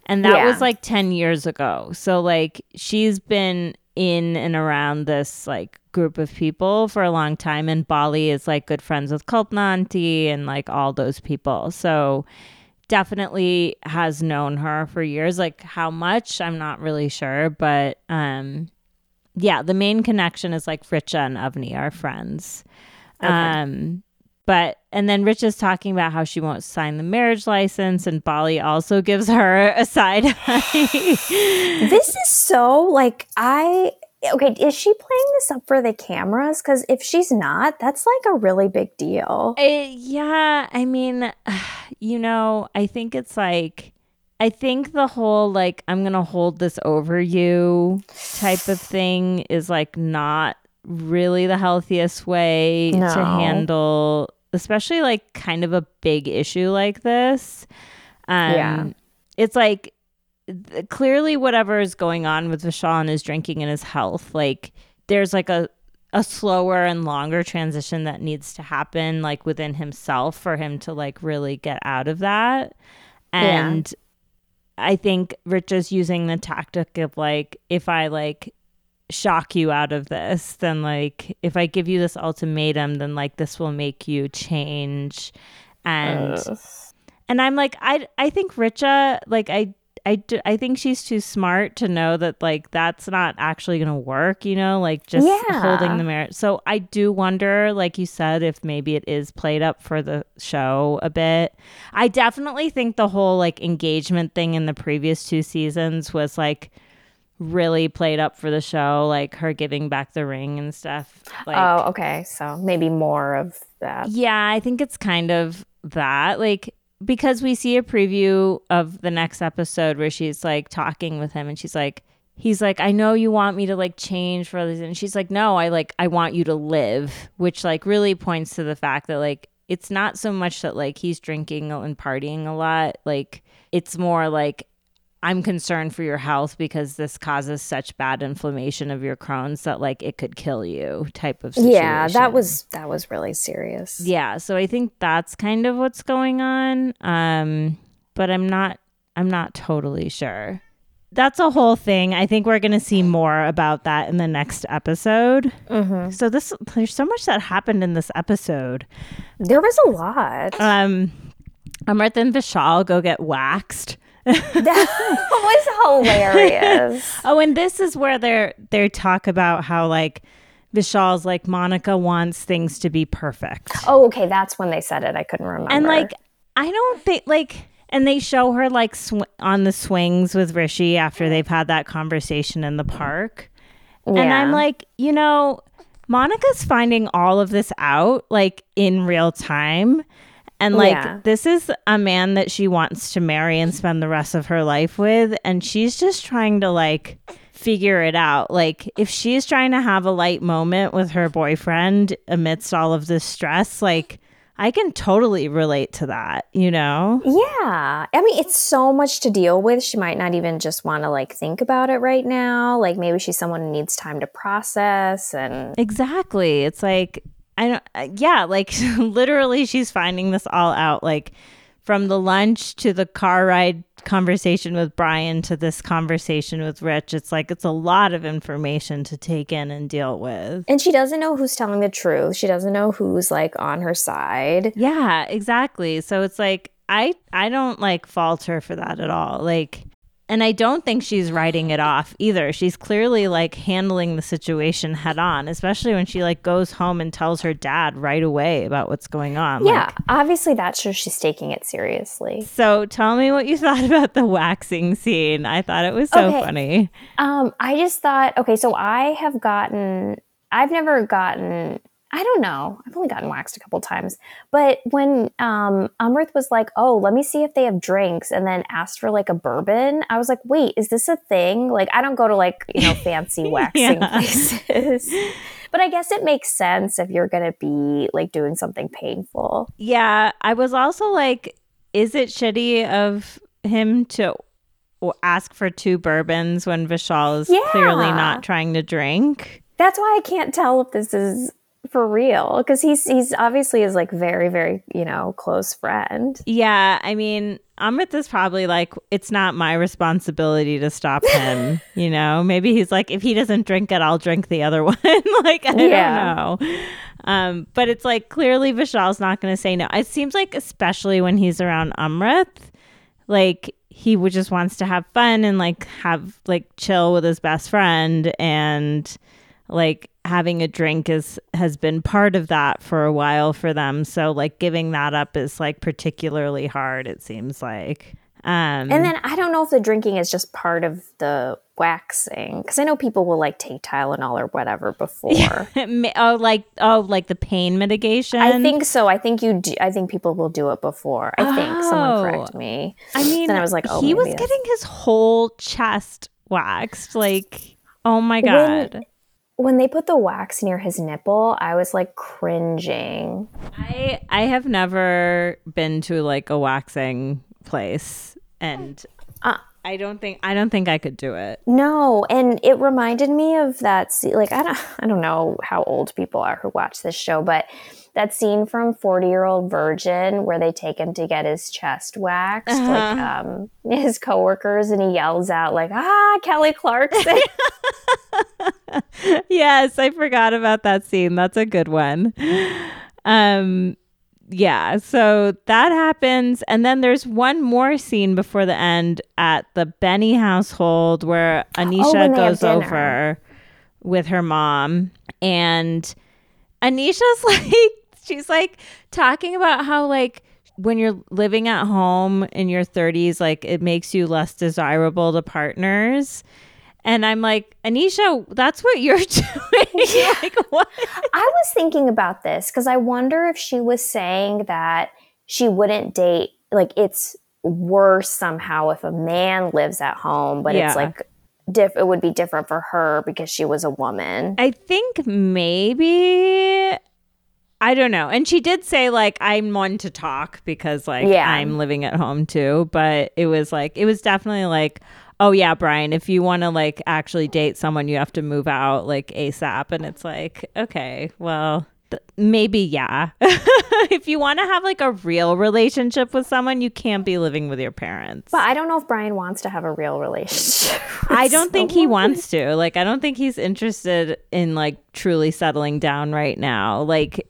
And that Yeah. was like 10 years ago. So like she's been in and around this like group of people for a long time and Bali is like good friends with Kalpnanti and like all those people. So definitely has known her for years like how much I'm not really sure, but um yeah, the main connection is like Richa and Avni are friends. Okay. Um but and then Rich is talking about how she won't sign the marriage license, and Bali also gives her a side eye. this is so like I. Okay, is she playing this up for the cameras? Because if she's not, that's like a really big deal. Eh, yeah, I mean, you know, I think it's like I think the whole like I'm gonna hold this over you type of thing is like not really the healthiest way No. to handle, especially like kind of a big issue like this. Um, Yeah. it's like th- clearly whatever is going on with Vishal and his drinking and his health, like there's like a a slower and longer transition that needs to happen like within himself for him to like really get out of that. Yeah. And I think Rich is using the tactic of like if I like shock you out of this, then like if I give you this ultimatum, then like this will make you change. And Ugh. and I'm like, I I think Richa, like I I do, I think she's too smart to know that like that's not actually gonna work. You know, like just Yeah. holding the marriage. So I do wonder, like you said, if maybe it is played up for the show a bit. I definitely think the whole like engagement thing in the previous two seasons was like really played up for the show, like her giving back the ring and stuff. Like, oh, okay. So maybe more of that. yeah, I think it's kind of that. Like, because we see a preview of the next episode where she's like talking with him and she's like, he's like, I know you want me to like change for others. And she's like, no, I like, I want you to live, which like really points to the fact that like, it's not so much that like he's drinking and partying a lot. Like, it's more like, I'm concerned for your health because this causes such bad inflammation of your Crohn's that like it could kill you type of situation. Yeah, that was that was really serious. Yeah, so I think that's kind of what's going on. Um, but I'm not I'm not totally sure. That's a whole thing. I think we're going to see more about that in the next episode. Mhm. So this there's so much that happened in this episode. There was a lot. Um Amrit and Vishal go get waxed. That was hilarious. Oh, and this is where they're they talk about how like Vishal's like Monica wants things to be perfect. Oh, okay. That's when they said it. I couldn't remember. And like, I don't think like, and they show her like sw- on the swings with Rishi after they've had that conversation in the park. And I'm like, you know, Monica's finding all of this out like in real time. And oh, like, Yeah. this is a man that she wants to marry and spend the rest of her life with. And she's just trying to like figure it out. Like, if she's trying to have a light moment with her boyfriend amidst all of this stress, like, I can totally relate to that, you know? Yeah. I mean, it's so much to deal with. She might not even just want to like think about it right now. Like maybe she's someone who needs time to process and Exactly. It's like I don't uh, yeah, like literally she's finding this all out like from the lunch to the car ride conversation with Brian to this conversation with Rich. It's like it's a lot of information to take in and deal with. and she doesn't know who's telling the truth. She doesn't know who's like on her side. Yeah, exactly. So it's like I I don't like fault her for that at all. Like and I don't think she's writing it off either. She's clearly like handling the situation head on, especially when she like goes home and tells her dad right away about what's going on. Yeah, Like, obviously that shows she's taking it seriously. so tell me what you thought about the waxing scene. I thought it was so Okay. funny. Um, I just thought, okay, so I have gotten, I've never gotten, I don't know. I've only gotten waxed a couple times. But when um, Amrit was like, oh, let me see if they have drinks, and then asked for like a bourbon, I was like, wait, is this a thing? Like, I don't go to like, you know, fancy waxing places. but I guess it makes sense if you're going to be like doing something painful. Yeah. I was also like, is it shitty of him to ask for two bourbons when Vishal is yeah. clearly not trying to drink? That's why I can't tell if this is for real because he's he's obviously is like very very you know close friend. Yeah i mean Amrit is probably like it's not my responsibility to stop him you know? Maybe he's like if he doesn't drink it i'll drink the other one. Like i yeah. don't know. Um but it's like clearly vishal's not going to say no. It seems like especially when he's around amrit like he would just wants to have fun and like have like chill with his best friend and like having a drink is has been part of that for a while for them. So like giving that up is like particularly hard it seems like. Um and then i don't know if the drinking is just part of the waxing because i know people will like take tylenol or whatever before. Oh like oh like the pain mitigation i think so. I think you do i think people will do it before. I oh. think someone correct oh. me. I mean then i was like oh he was getting his whole chest waxed like oh my god. when, when they put the wax near his nipple, I was like cringing. I I have never been to like a waxing place and uh, I don't think I don't think I could do it. No, and it reminded me of that like I don't I don't know how old people are who watch this show, but that scene from 40 year old virgin where they take him to get his chest waxed uh-huh. like um, his coworkers and he yells out like ah kelly clarkson. Yes i forgot about that scene. That's a good one. Um yeah so that happens. And then there's one more scene before the end at the Benni household where anisha oh, goes over with her mom. And anisha's like she's like talking about how like when you're living at home in your 30s like it makes you less desirable to partners and I'm like, Anisha, that's what you're doing. like, what? I was thinking about this because I wonder if she was saying that she wouldn't date, like, it's worse somehow if a man lives at home, but yeah. it's like, diff- it would be different for her because she was a woman. I think maybe I don't know. And she did say like I'm one to talk because like yeah. I'm living at home too, but it was like it was definitely like oh yeah, Brian, if you want to like actually date someone, you have to move out like ASAP and it's like okay, well, th- maybe yeah. if you want to have like a real relationship with someone, you can't be living with your parents. But I don't know if Brian wants to have a real relationship. I don't think he wants to. Like I don't think he's interested in like truly settling down right now. Like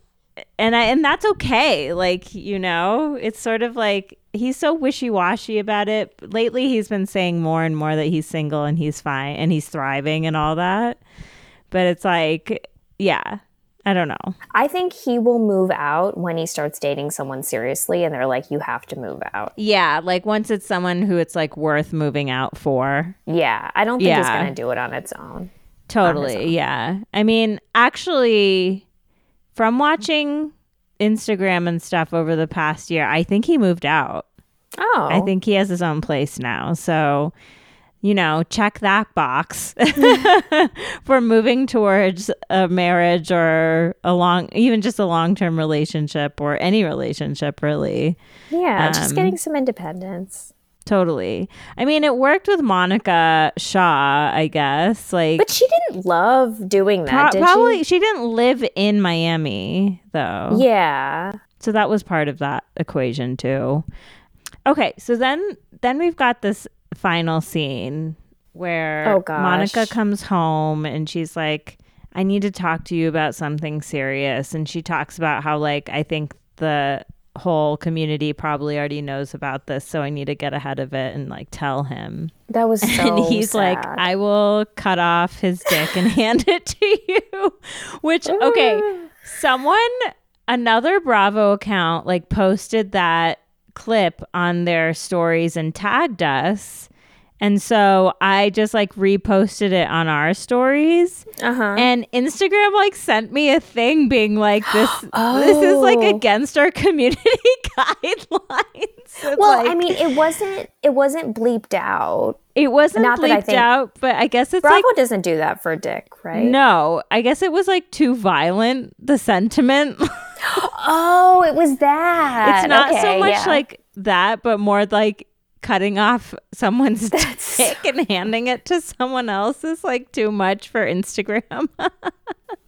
and I and that's okay. Like, you know, it's sort of like he's so wishy-washy about it. Lately he's been saying more and more that he's single and he's fine and he's thriving and all that. But it's like, yeah, I don't know. I think he will move out when he starts dating someone seriously and they're like, you have to move out. Yeah. Like once it's someone who it's like worth moving out for. Yeah. I don't think yeah. he's going to do it on its own. Totally. Own. Yeah. I mean, actually, from watching Instagram and stuff over the past year, I think he moved out. Oh. I think he has his own place now. So, you know, check that box for moving towards a marriage or a long, even just a long term relationship or any relationship, really. Yeah, um, just getting some independence. Totally. I mean, it worked with Monica Shaw, I guess. Like, but she didn't love doing that. Pro- probably she? she didn't live in Miami, though. Yeah. So that was part of that equation too. Okay, so then then we've got this final scene where oh, Monica comes home and she's like, "I need to talk to you about something serious," and she talks about how like I think the whole community probably already knows about this, so I need to get ahead of it and like tell him. That was so And he's sad. like, I will cut off his dick and hand it to you. Which okay, someone another Bravo account like posted that clip on their stories and tagged us. And so I just like reposted it on our stories. Uh-huh. And Instagram like sent me a thing being like this this is like Oh. against our community guidelines. It's well, like- I mean, it wasn't it wasn't bleeped out. it wasn't not that I bleeped think- out, but I guess it's Bravo like doesn't do that for a Dick, right? no, I guess it was like too violent the sentiment. Oh, it was that. it's not so much yeah. like that, but more like cutting off someone's That's- dick and handing it to someone else is like too much for Instagram.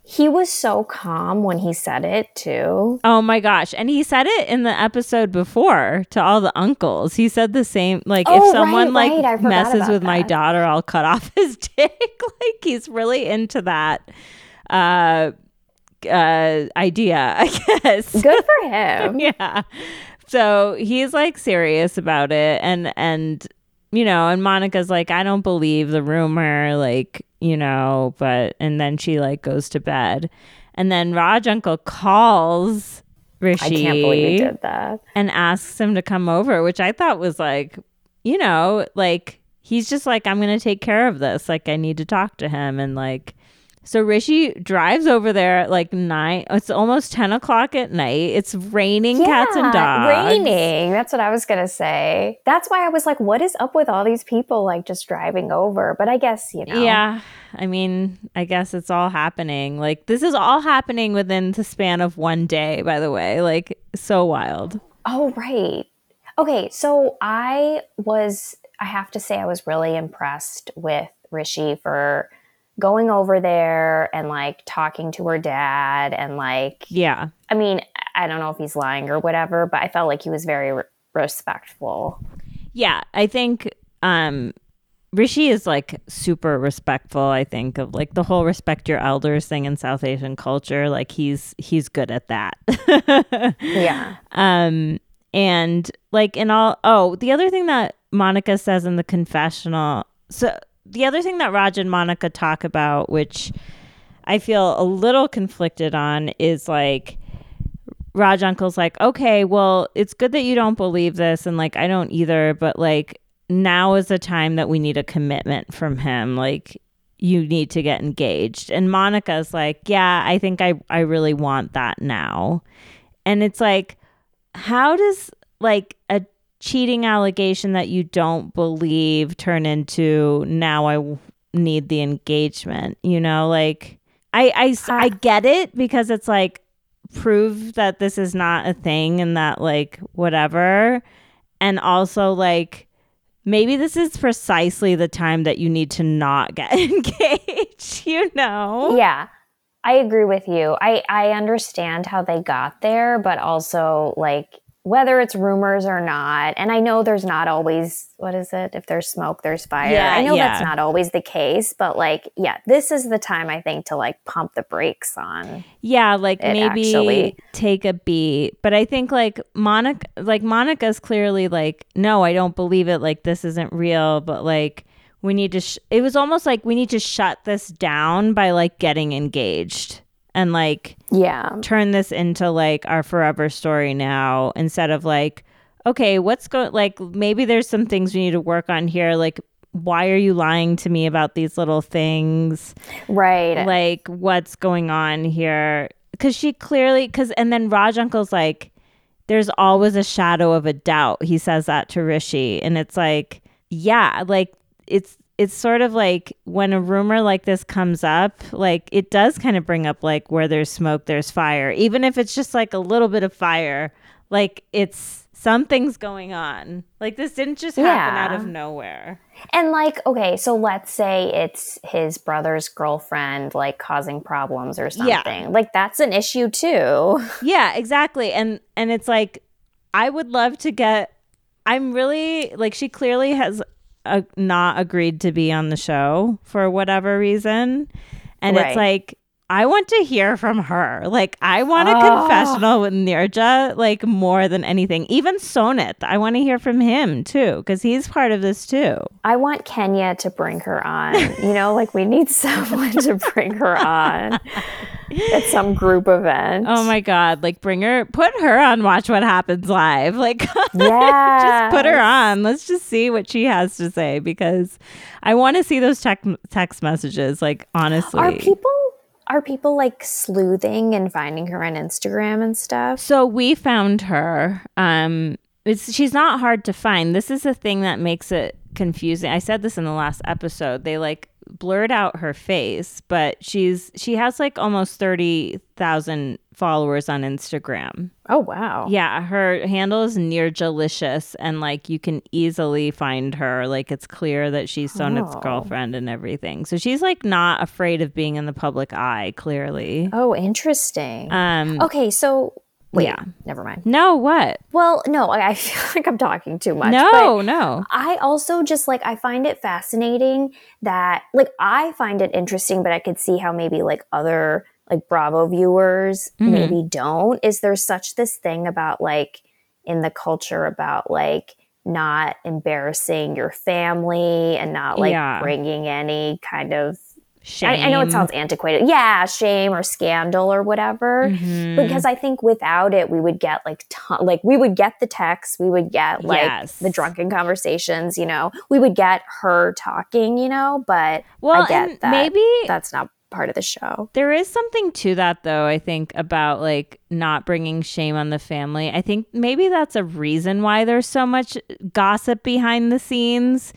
he was so calm when he said it too. oh my gosh. And he said it in the episode before to all the uncles. He said the same like Oh, if someone right, like right. Messes with my daughter, I'll cut off his dick. like he's really into that uh uh idea, I guess. Good for him. yeah. So he's like serious about it and and you know, and Monica's like, I don't believe the rumor, like, you know, but and then she like goes to bed. And then Raj Uncle calls Rishi I can't believe he did that. and asks him to come over, which I thought was like, you know, like he's just like, I'm gonna take care of this. Like I need to talk to him and like so Rishi drives over there at like nine. It's almost ten o'clock at night. It's raining cats and dogs. Raining. That's what I was gonna say. That's why I was like, what is up with all these people like just driving over? But I guess, you know. Yeah, I mean, I guess it's all happening. Like this is all happening within the span of one day. By the way, like so wild. Oh, right. Okay, so I was, I have to say, I was really impressed with Rishi for going over there and like talking to her dad. And like, Yeah, I mean, I don't know if he's lying or whatever, but I felt like he was very re- respectful. yeah. I think um Rishi is like super respectful. I think of like the whole respect your elders thing in South Asian culture. Like he's he's good at that. Yeah. Um, and like in all, oh, the other thing that Monica says in the confessional. So the other thing that Raj and Monica talk about, which I feel a little conflicted on, is like Raj Uncle's like, okay, well, it's good that you don't believe this, and like I don't either, but like now is the time that we need a commitment from him. Like you need to get engaged. And Monica's like, yeah, I think I I really want that now. And it's like, how does like a cheating allegation that you don't believe turn into now I w- need the engagement? You know, like I, I, I ah. get it because it's like prove that this is not a thing and that like whatever. And also like maybe this is precisely the time that you need to not get engaged, you know? Yeah. I agree with you. I, I understand how they got there, but also like whether it's rumors or not. And I know there's not always what is it? If there's smoke, there's fire. Yeah, I know yeah. that's not always the case, but like, yeah, this is the time I think to like pump the brakes on. Yeah, like maybe actually- take a beat. But I think like Monica like Monica's clearly like, no, I don't believe it. Like this isn't real, but like we need to sh- it was almost like we need to shut this down by like getting engaged and like Yeah. turn this into like our forever story now instead of like okay what's going like maybe there's some things we need to work on here like why are you lying to me about these little things Right. like what's going on here because she clearly because and then raj uncle's like there's always a shadow of a doubt he says that to rishi and it's like yeah like it's it's sort of like when a rumor like this comes up like it does kind of bring up like where there's smoke there's fire even if it's just like a little bit of fire like it's something's going on like this didn't just happen Yeah. out of nowhere And like, okay, so let's say it's his brother's girlfriend like causing problems or something. Yeah. something. Like that's an issue too. Yeah, exactly. And and it's like I would love to get I'm really like she clearly has uh, not agreed to be on the show for whatever reason. And Right. it's like I want to hear from her. Like I want a Oh. confessional with Nirja like more than anything. Even Sonit, I want to hear from him too cuz he's part of this too. I want Kenya to bring her on. You know, like we need someone to bring her on. at some group event. Oh my god! Like bring her, put her on Watch What Happens Live. Like yeah, just put her on. Let's just see what she has to say because I want to see those text text messages. Like honestly, are people are people like sleuthing and finding her on Instagram and stuff? So we found her. Um, it's she's not hard to find. This is a thing that makes it confusing. I said this in the last episode. They like blurred out her face, but she's she has like almost 30,000 followers on Instagram. Oh wow. Yeah, her handle is near delicious and like you can easily find her. Like it's clear that she's Sonit's Oh. girlfriend and everything. So she's like not afraid of being in the public eye, clearly. Oh, interesting. Um okay, so wait, yeah. never mind. no, what? Well, no, I I feel like I'm talking too much. No, no. I also just like I find it fascinating that like I find it interesting, but I could see how maybe like other like Bravo viewers Mhm. maybe don't. Is there such this thing about like in the culture about like not embarrassing your family and not like Yeah. bringing any kind of Shame. I, I know it sounds antiquated. Yeah, shame or scandal or whatever. Mhm. Because I think without it, we would get like ton- like we would get the texts, we would get like Yes. the drunken conversations. You know, we would get her talking. You know, but well, I get that. maybe that's not part of the show. There is something to that though, I think, about like not bringing shame on the family. I think maybe that's a reason why there's so much gossip behind the scenes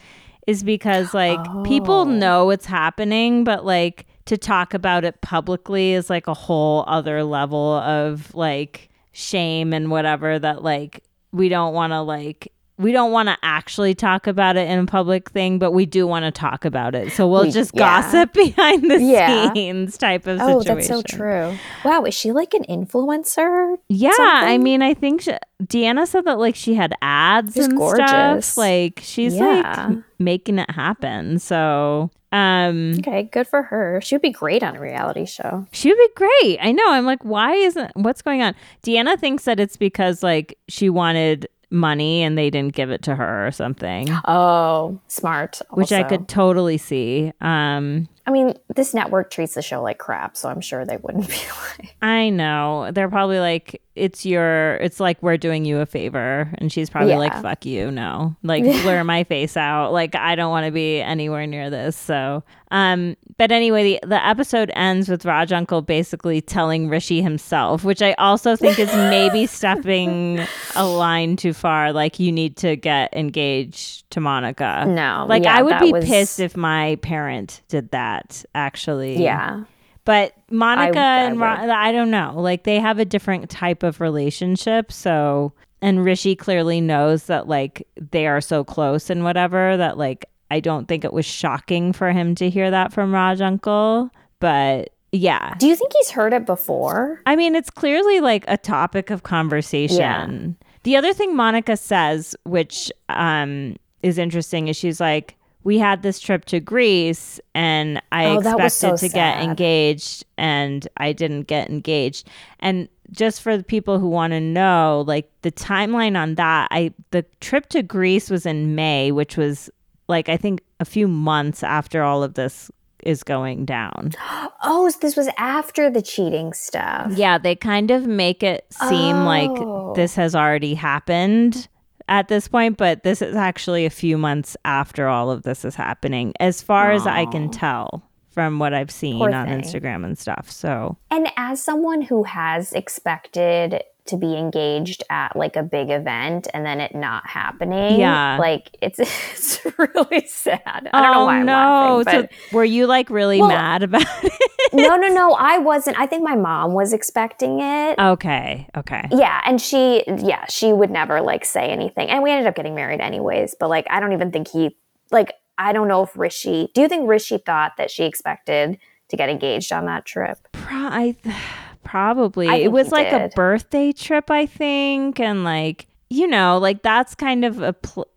is because like Oh. people know what's happening, but like to talk about it publicly is like a whole other level of like shame and whatever that like we don't want to like we don't want to actually talk about it in a public thing, but we do want to talk about it. So we'll We- just yeah. gossip behind the Yeah. scenes type of Oh, situation. Oh, that's so true. Wow, is she like an influencer? Yeah, I mean, I think she, Deanna said that like she had ads She's and gorgeous. stuff. Like she's Yeah. like making it happen. So, um, Okay, good for her. She would be great on a reality show. she would be great. I know. I'm like, why isn't what's going on? Deanna thinks that it's because like she wanted money and they didn't give it to her or something, Oh, smart. which I could totally see. Um, I mean, this network treats the show like crap, so I'm sure they wouldn't be like. I know. They're probably like, it's your, it's like we're doing you a favor. And she's probably like, fuck you. No, like blur my face out. Like, I don't want to be anywhere near this. So, um, but anyway, the, the episode ends with Raj Uncle basically telling Rishi himself, which I also think is maybe stepping a line too far. Like, you need to get engaged to Monica. No, Like, yeah, I would be was- pissed if my parent did that, actually. Yeah, But Monica I and Ro- would. I don't know. Like they have a different type of relationship. So, and Rishi clearly knows that like they are so close and whatever that like I don't think it was shocking for him to hear that from Raj Uncle. But yeah. Do you think he's heard it before? I mean, it's clearly like a topic of conversation. The other thing Monica says, which um, is interesting, is she's like, we had this trip to Greece and I Oh, expected so to get engaged and I didn't get engaged. And just for the people who want to know, like the timeline on that, I the trip to Greece was in May, which was like I think a few months after all of this is going down. Oh, so this was after the cheating stuff. Yeah, they kind of make it seem Oh. like this oh. has already happened at this point, but this is actually a few months after all of this is happening, as far as I can tell from what I've seen Poor on thing. Instagram and stuff. So, And as someone who has expected to be engaged at like a big event and then it not happening, Yeah. like it's it's really sad. I don't know oh why I'm no! laughing, but so were you like really Well- mad about it? no, no, no, I wasn't. I think my mom was expecting it. okay, okay. Yeah, and she, yeah, she would never like say anything. And we ended up getting married anyways. But like, I don't even think he, like, I don't know if Rishi. Do you think Rishi thought that she expected to get engaged on that trip? Pro- I, probably it was like a birthday trip i think and like you know like that's kind of a pl-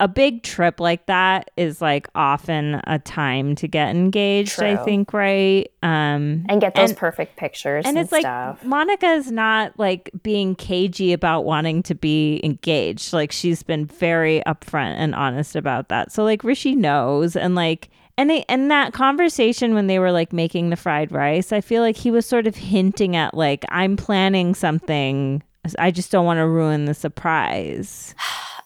a big trip like that is like often a time to get engaged i think right um And get those And- perfect pictures and and, it's like stuff. Monica's not like being cagey about wanting to be engaged. Like she's been very upfront and honest about that. So like Rishi knows and like And they, and that conversation when they were like making the fried rice, I feel like he was sort of hinting at like I'm planning something. I just don't want to ruin the surprise.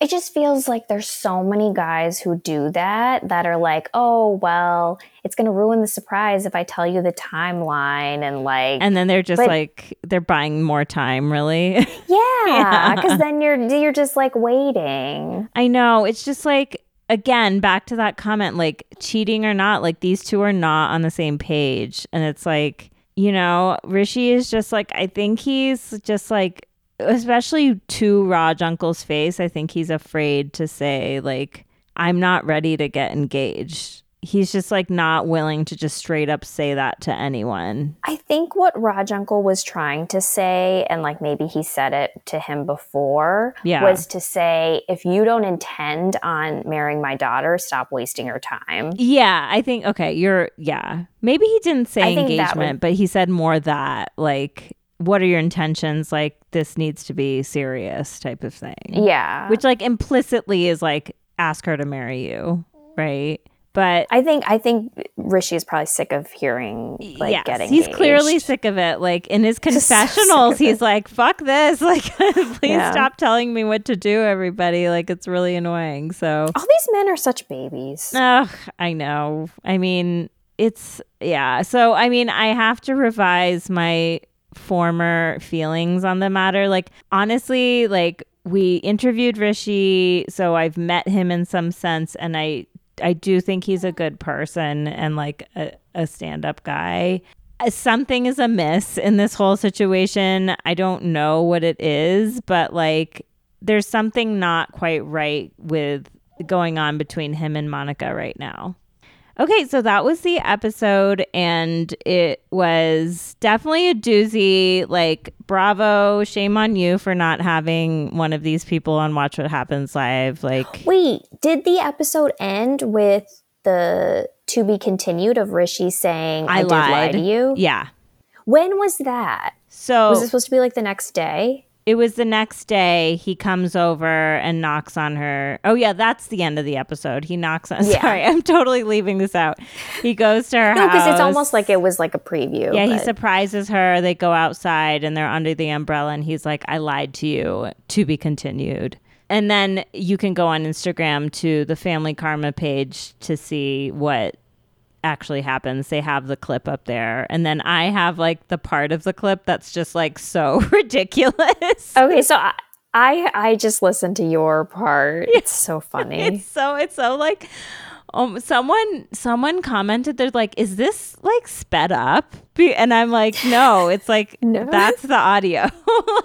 it just feels like there's so many guys who do that that are like, oh, well, it's going to ruin the surprise if I tell you the timeline and like. And then they're just but, like, they're buying more time, really. Yeah. Because yeah. then you're, you're just like waiting. I know. It's just like, again, back to that comment, like cheating or not, like these two are not on the same page. And it's like, you know, Rishi is just like, I think he's just like, especially to Raj Uncle's face, I think he's afraid to say, like, I'm not ready to get engaged. He's just like not willing to just straight up say that to anyone. I think what Raj Uncle was trying to say, and like maybe he said it to him before, yeah. was to say, if you don't intend on marrying my daughter, stop wasting your time. Yeah, I think, okay, you're, yeah. Maybe he didn't say engagement, would, but he said more that, like, what are your intentions like this needs to be serious type of thing yeah which like implicitly is like ask her to marry you right but I think I think Rishi is probably sick of hearing like yes, getting. He's engaged. clearly sick of it. Like in his confessionals, so he's like, "Fuck this! Like, please yeah. stop telling me what to do, everybody. Like, it's really annoying." So all these men are such babies. Oh, I know. I mean, it's yeah. So I mean, I have to revise my former feelings on the matter. Like, honestly, like we interviewed Rishi, so I've met him in some sense, and I I do think he's a good person and like a, a stand up guy. Uh, something is amiss in this whole situation. I don't know what it is, but like there's something not quite right with going on between him and Monica right now. Okay, so that was the episode, and it was definitely a doozy. Like, bravo, shame on you for not having one of these people on Watch What Happens Live. Like, wait, did the episode end with the to be continued of Rishi saying, I, I did lie to you? Yeah. When was that? So, was it supposed to be like the next day? It was the next day he comes over and knocks on her. Oh yeah that's the end of the episode. He knocks on yeah. sorry i'm totally leaving this out. He goes to her no because it's almost like it was like a preview yeah but. he surprises her. They go outside and they're under the umbrella and he's like i lied to you to be continued. And then you can go on instagram to the family karma page to see what actually happens. They have the clip up there. And then I have like the part of the clip that's just like so ridiculous. Okay, so I I, I just listened to your part. It's so funny. It's so it's so like um someone someone commented they're like is this like sped up? And I'm like no, it's like no. that's the audio.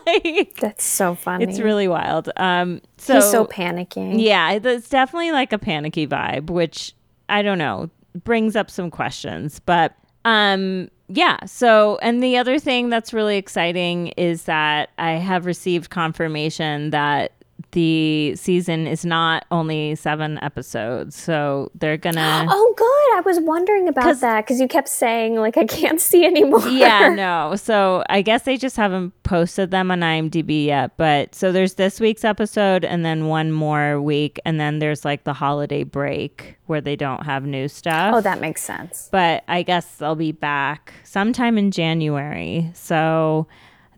like That's so funny. It's really wild. Um so He's so panicking. Yeah, it's definitely like a panicky vibe, which I don't know brings up some questions. But um, yeah. So, and the other thing that's really exciting is that I have received confirmation that the season is not only seven episodes, so they're gonna. Oh, good. I was wondering about that because you kept saying like I can't see anymore. Yeah, no. So I guess they just haven't posted them on IMDb yet. But so there's this week's episode, and then one more week, and then there's like the holiday break where they don't have new stuff. Oh, that makes sense. But I guess they'll be back sometime in January. So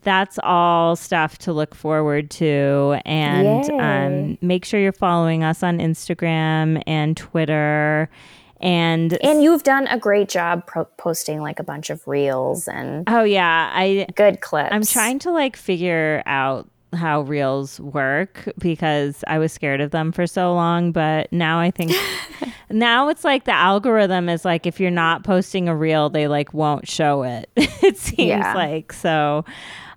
that's all stuff to look forward to. And um, make sure you're following us on Instagram and Twitter. And and you've done a great job pro- posting like a bunch of reels and oh yeah, I good clips. I'm trying to like figure out how reels work because I was scared of them for so long, but now I think now it's like the algorithm is like if you're not posting a reel, they like won't show it. it seems yeah. like so.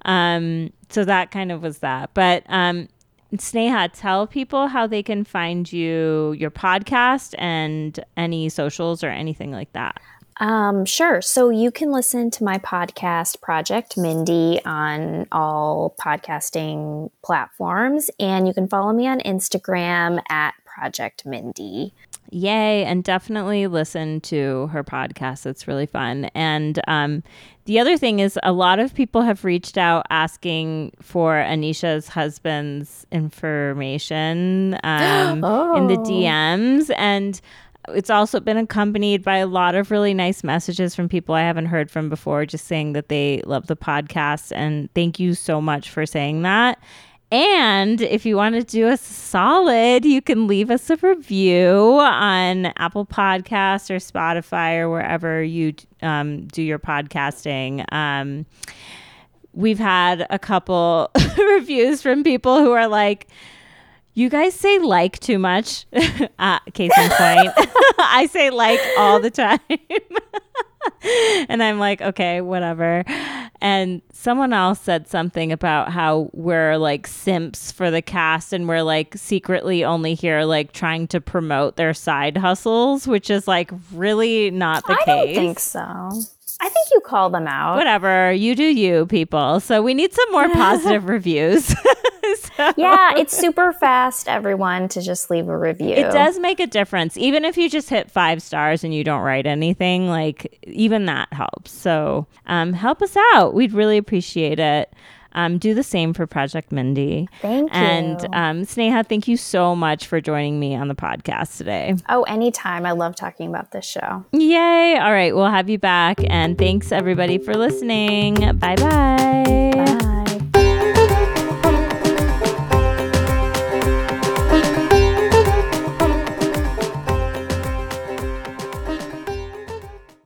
Um, so that kind of was that. But um, Sneha, tell people how they can find you, your podcast, and any socials or anything like that. Um, sure. So you can listen to my podcast, Project Mindy, on all podcasting platforms, and you can follow me on Instagram at Project Mindy. Yay. And definitely listen to her podcast. It's really fun. And um, the other thing is, a lot of people have reached out asking for Anisha's husband's information um, oh. in the oh. DMs. And it's also been accompanied by a lot of really nice messages from people I haven't heard from before, just saying that they love the podcast. And thank you so much for saying that. And if you want to do us solid, you can leave us a review on Apple Podcasts or Spotify or wherever you um, do your podcasting. Um, we've had a couple reviews from people who are like, you guys say like too much. uh, case in point, I say like all the time. and I'm like, okay, whatever. And someone else said something about how we're like simps for the cast and we're like secretly only here like trying to promote their side hustles, which is like really not the I case. I don't think so. I think you call them out. Whatever, you do you, people. So we need some more positive reviews. So- Yeah, it's super fast, everyone, to just leave a review. It does make a difference. Even if you just hit five stars and you don't write anything, like even that helps. So um, help us out. We'd really appreciate it. Um, do the same for Project Mindy. Thank And you. um, Sneha, thank you so much for joining me on the podcast today. Oh, anytime. I love talking about this show. Yay. All right. We'll have you back. And thanks everybody for listening. Bye bye bye.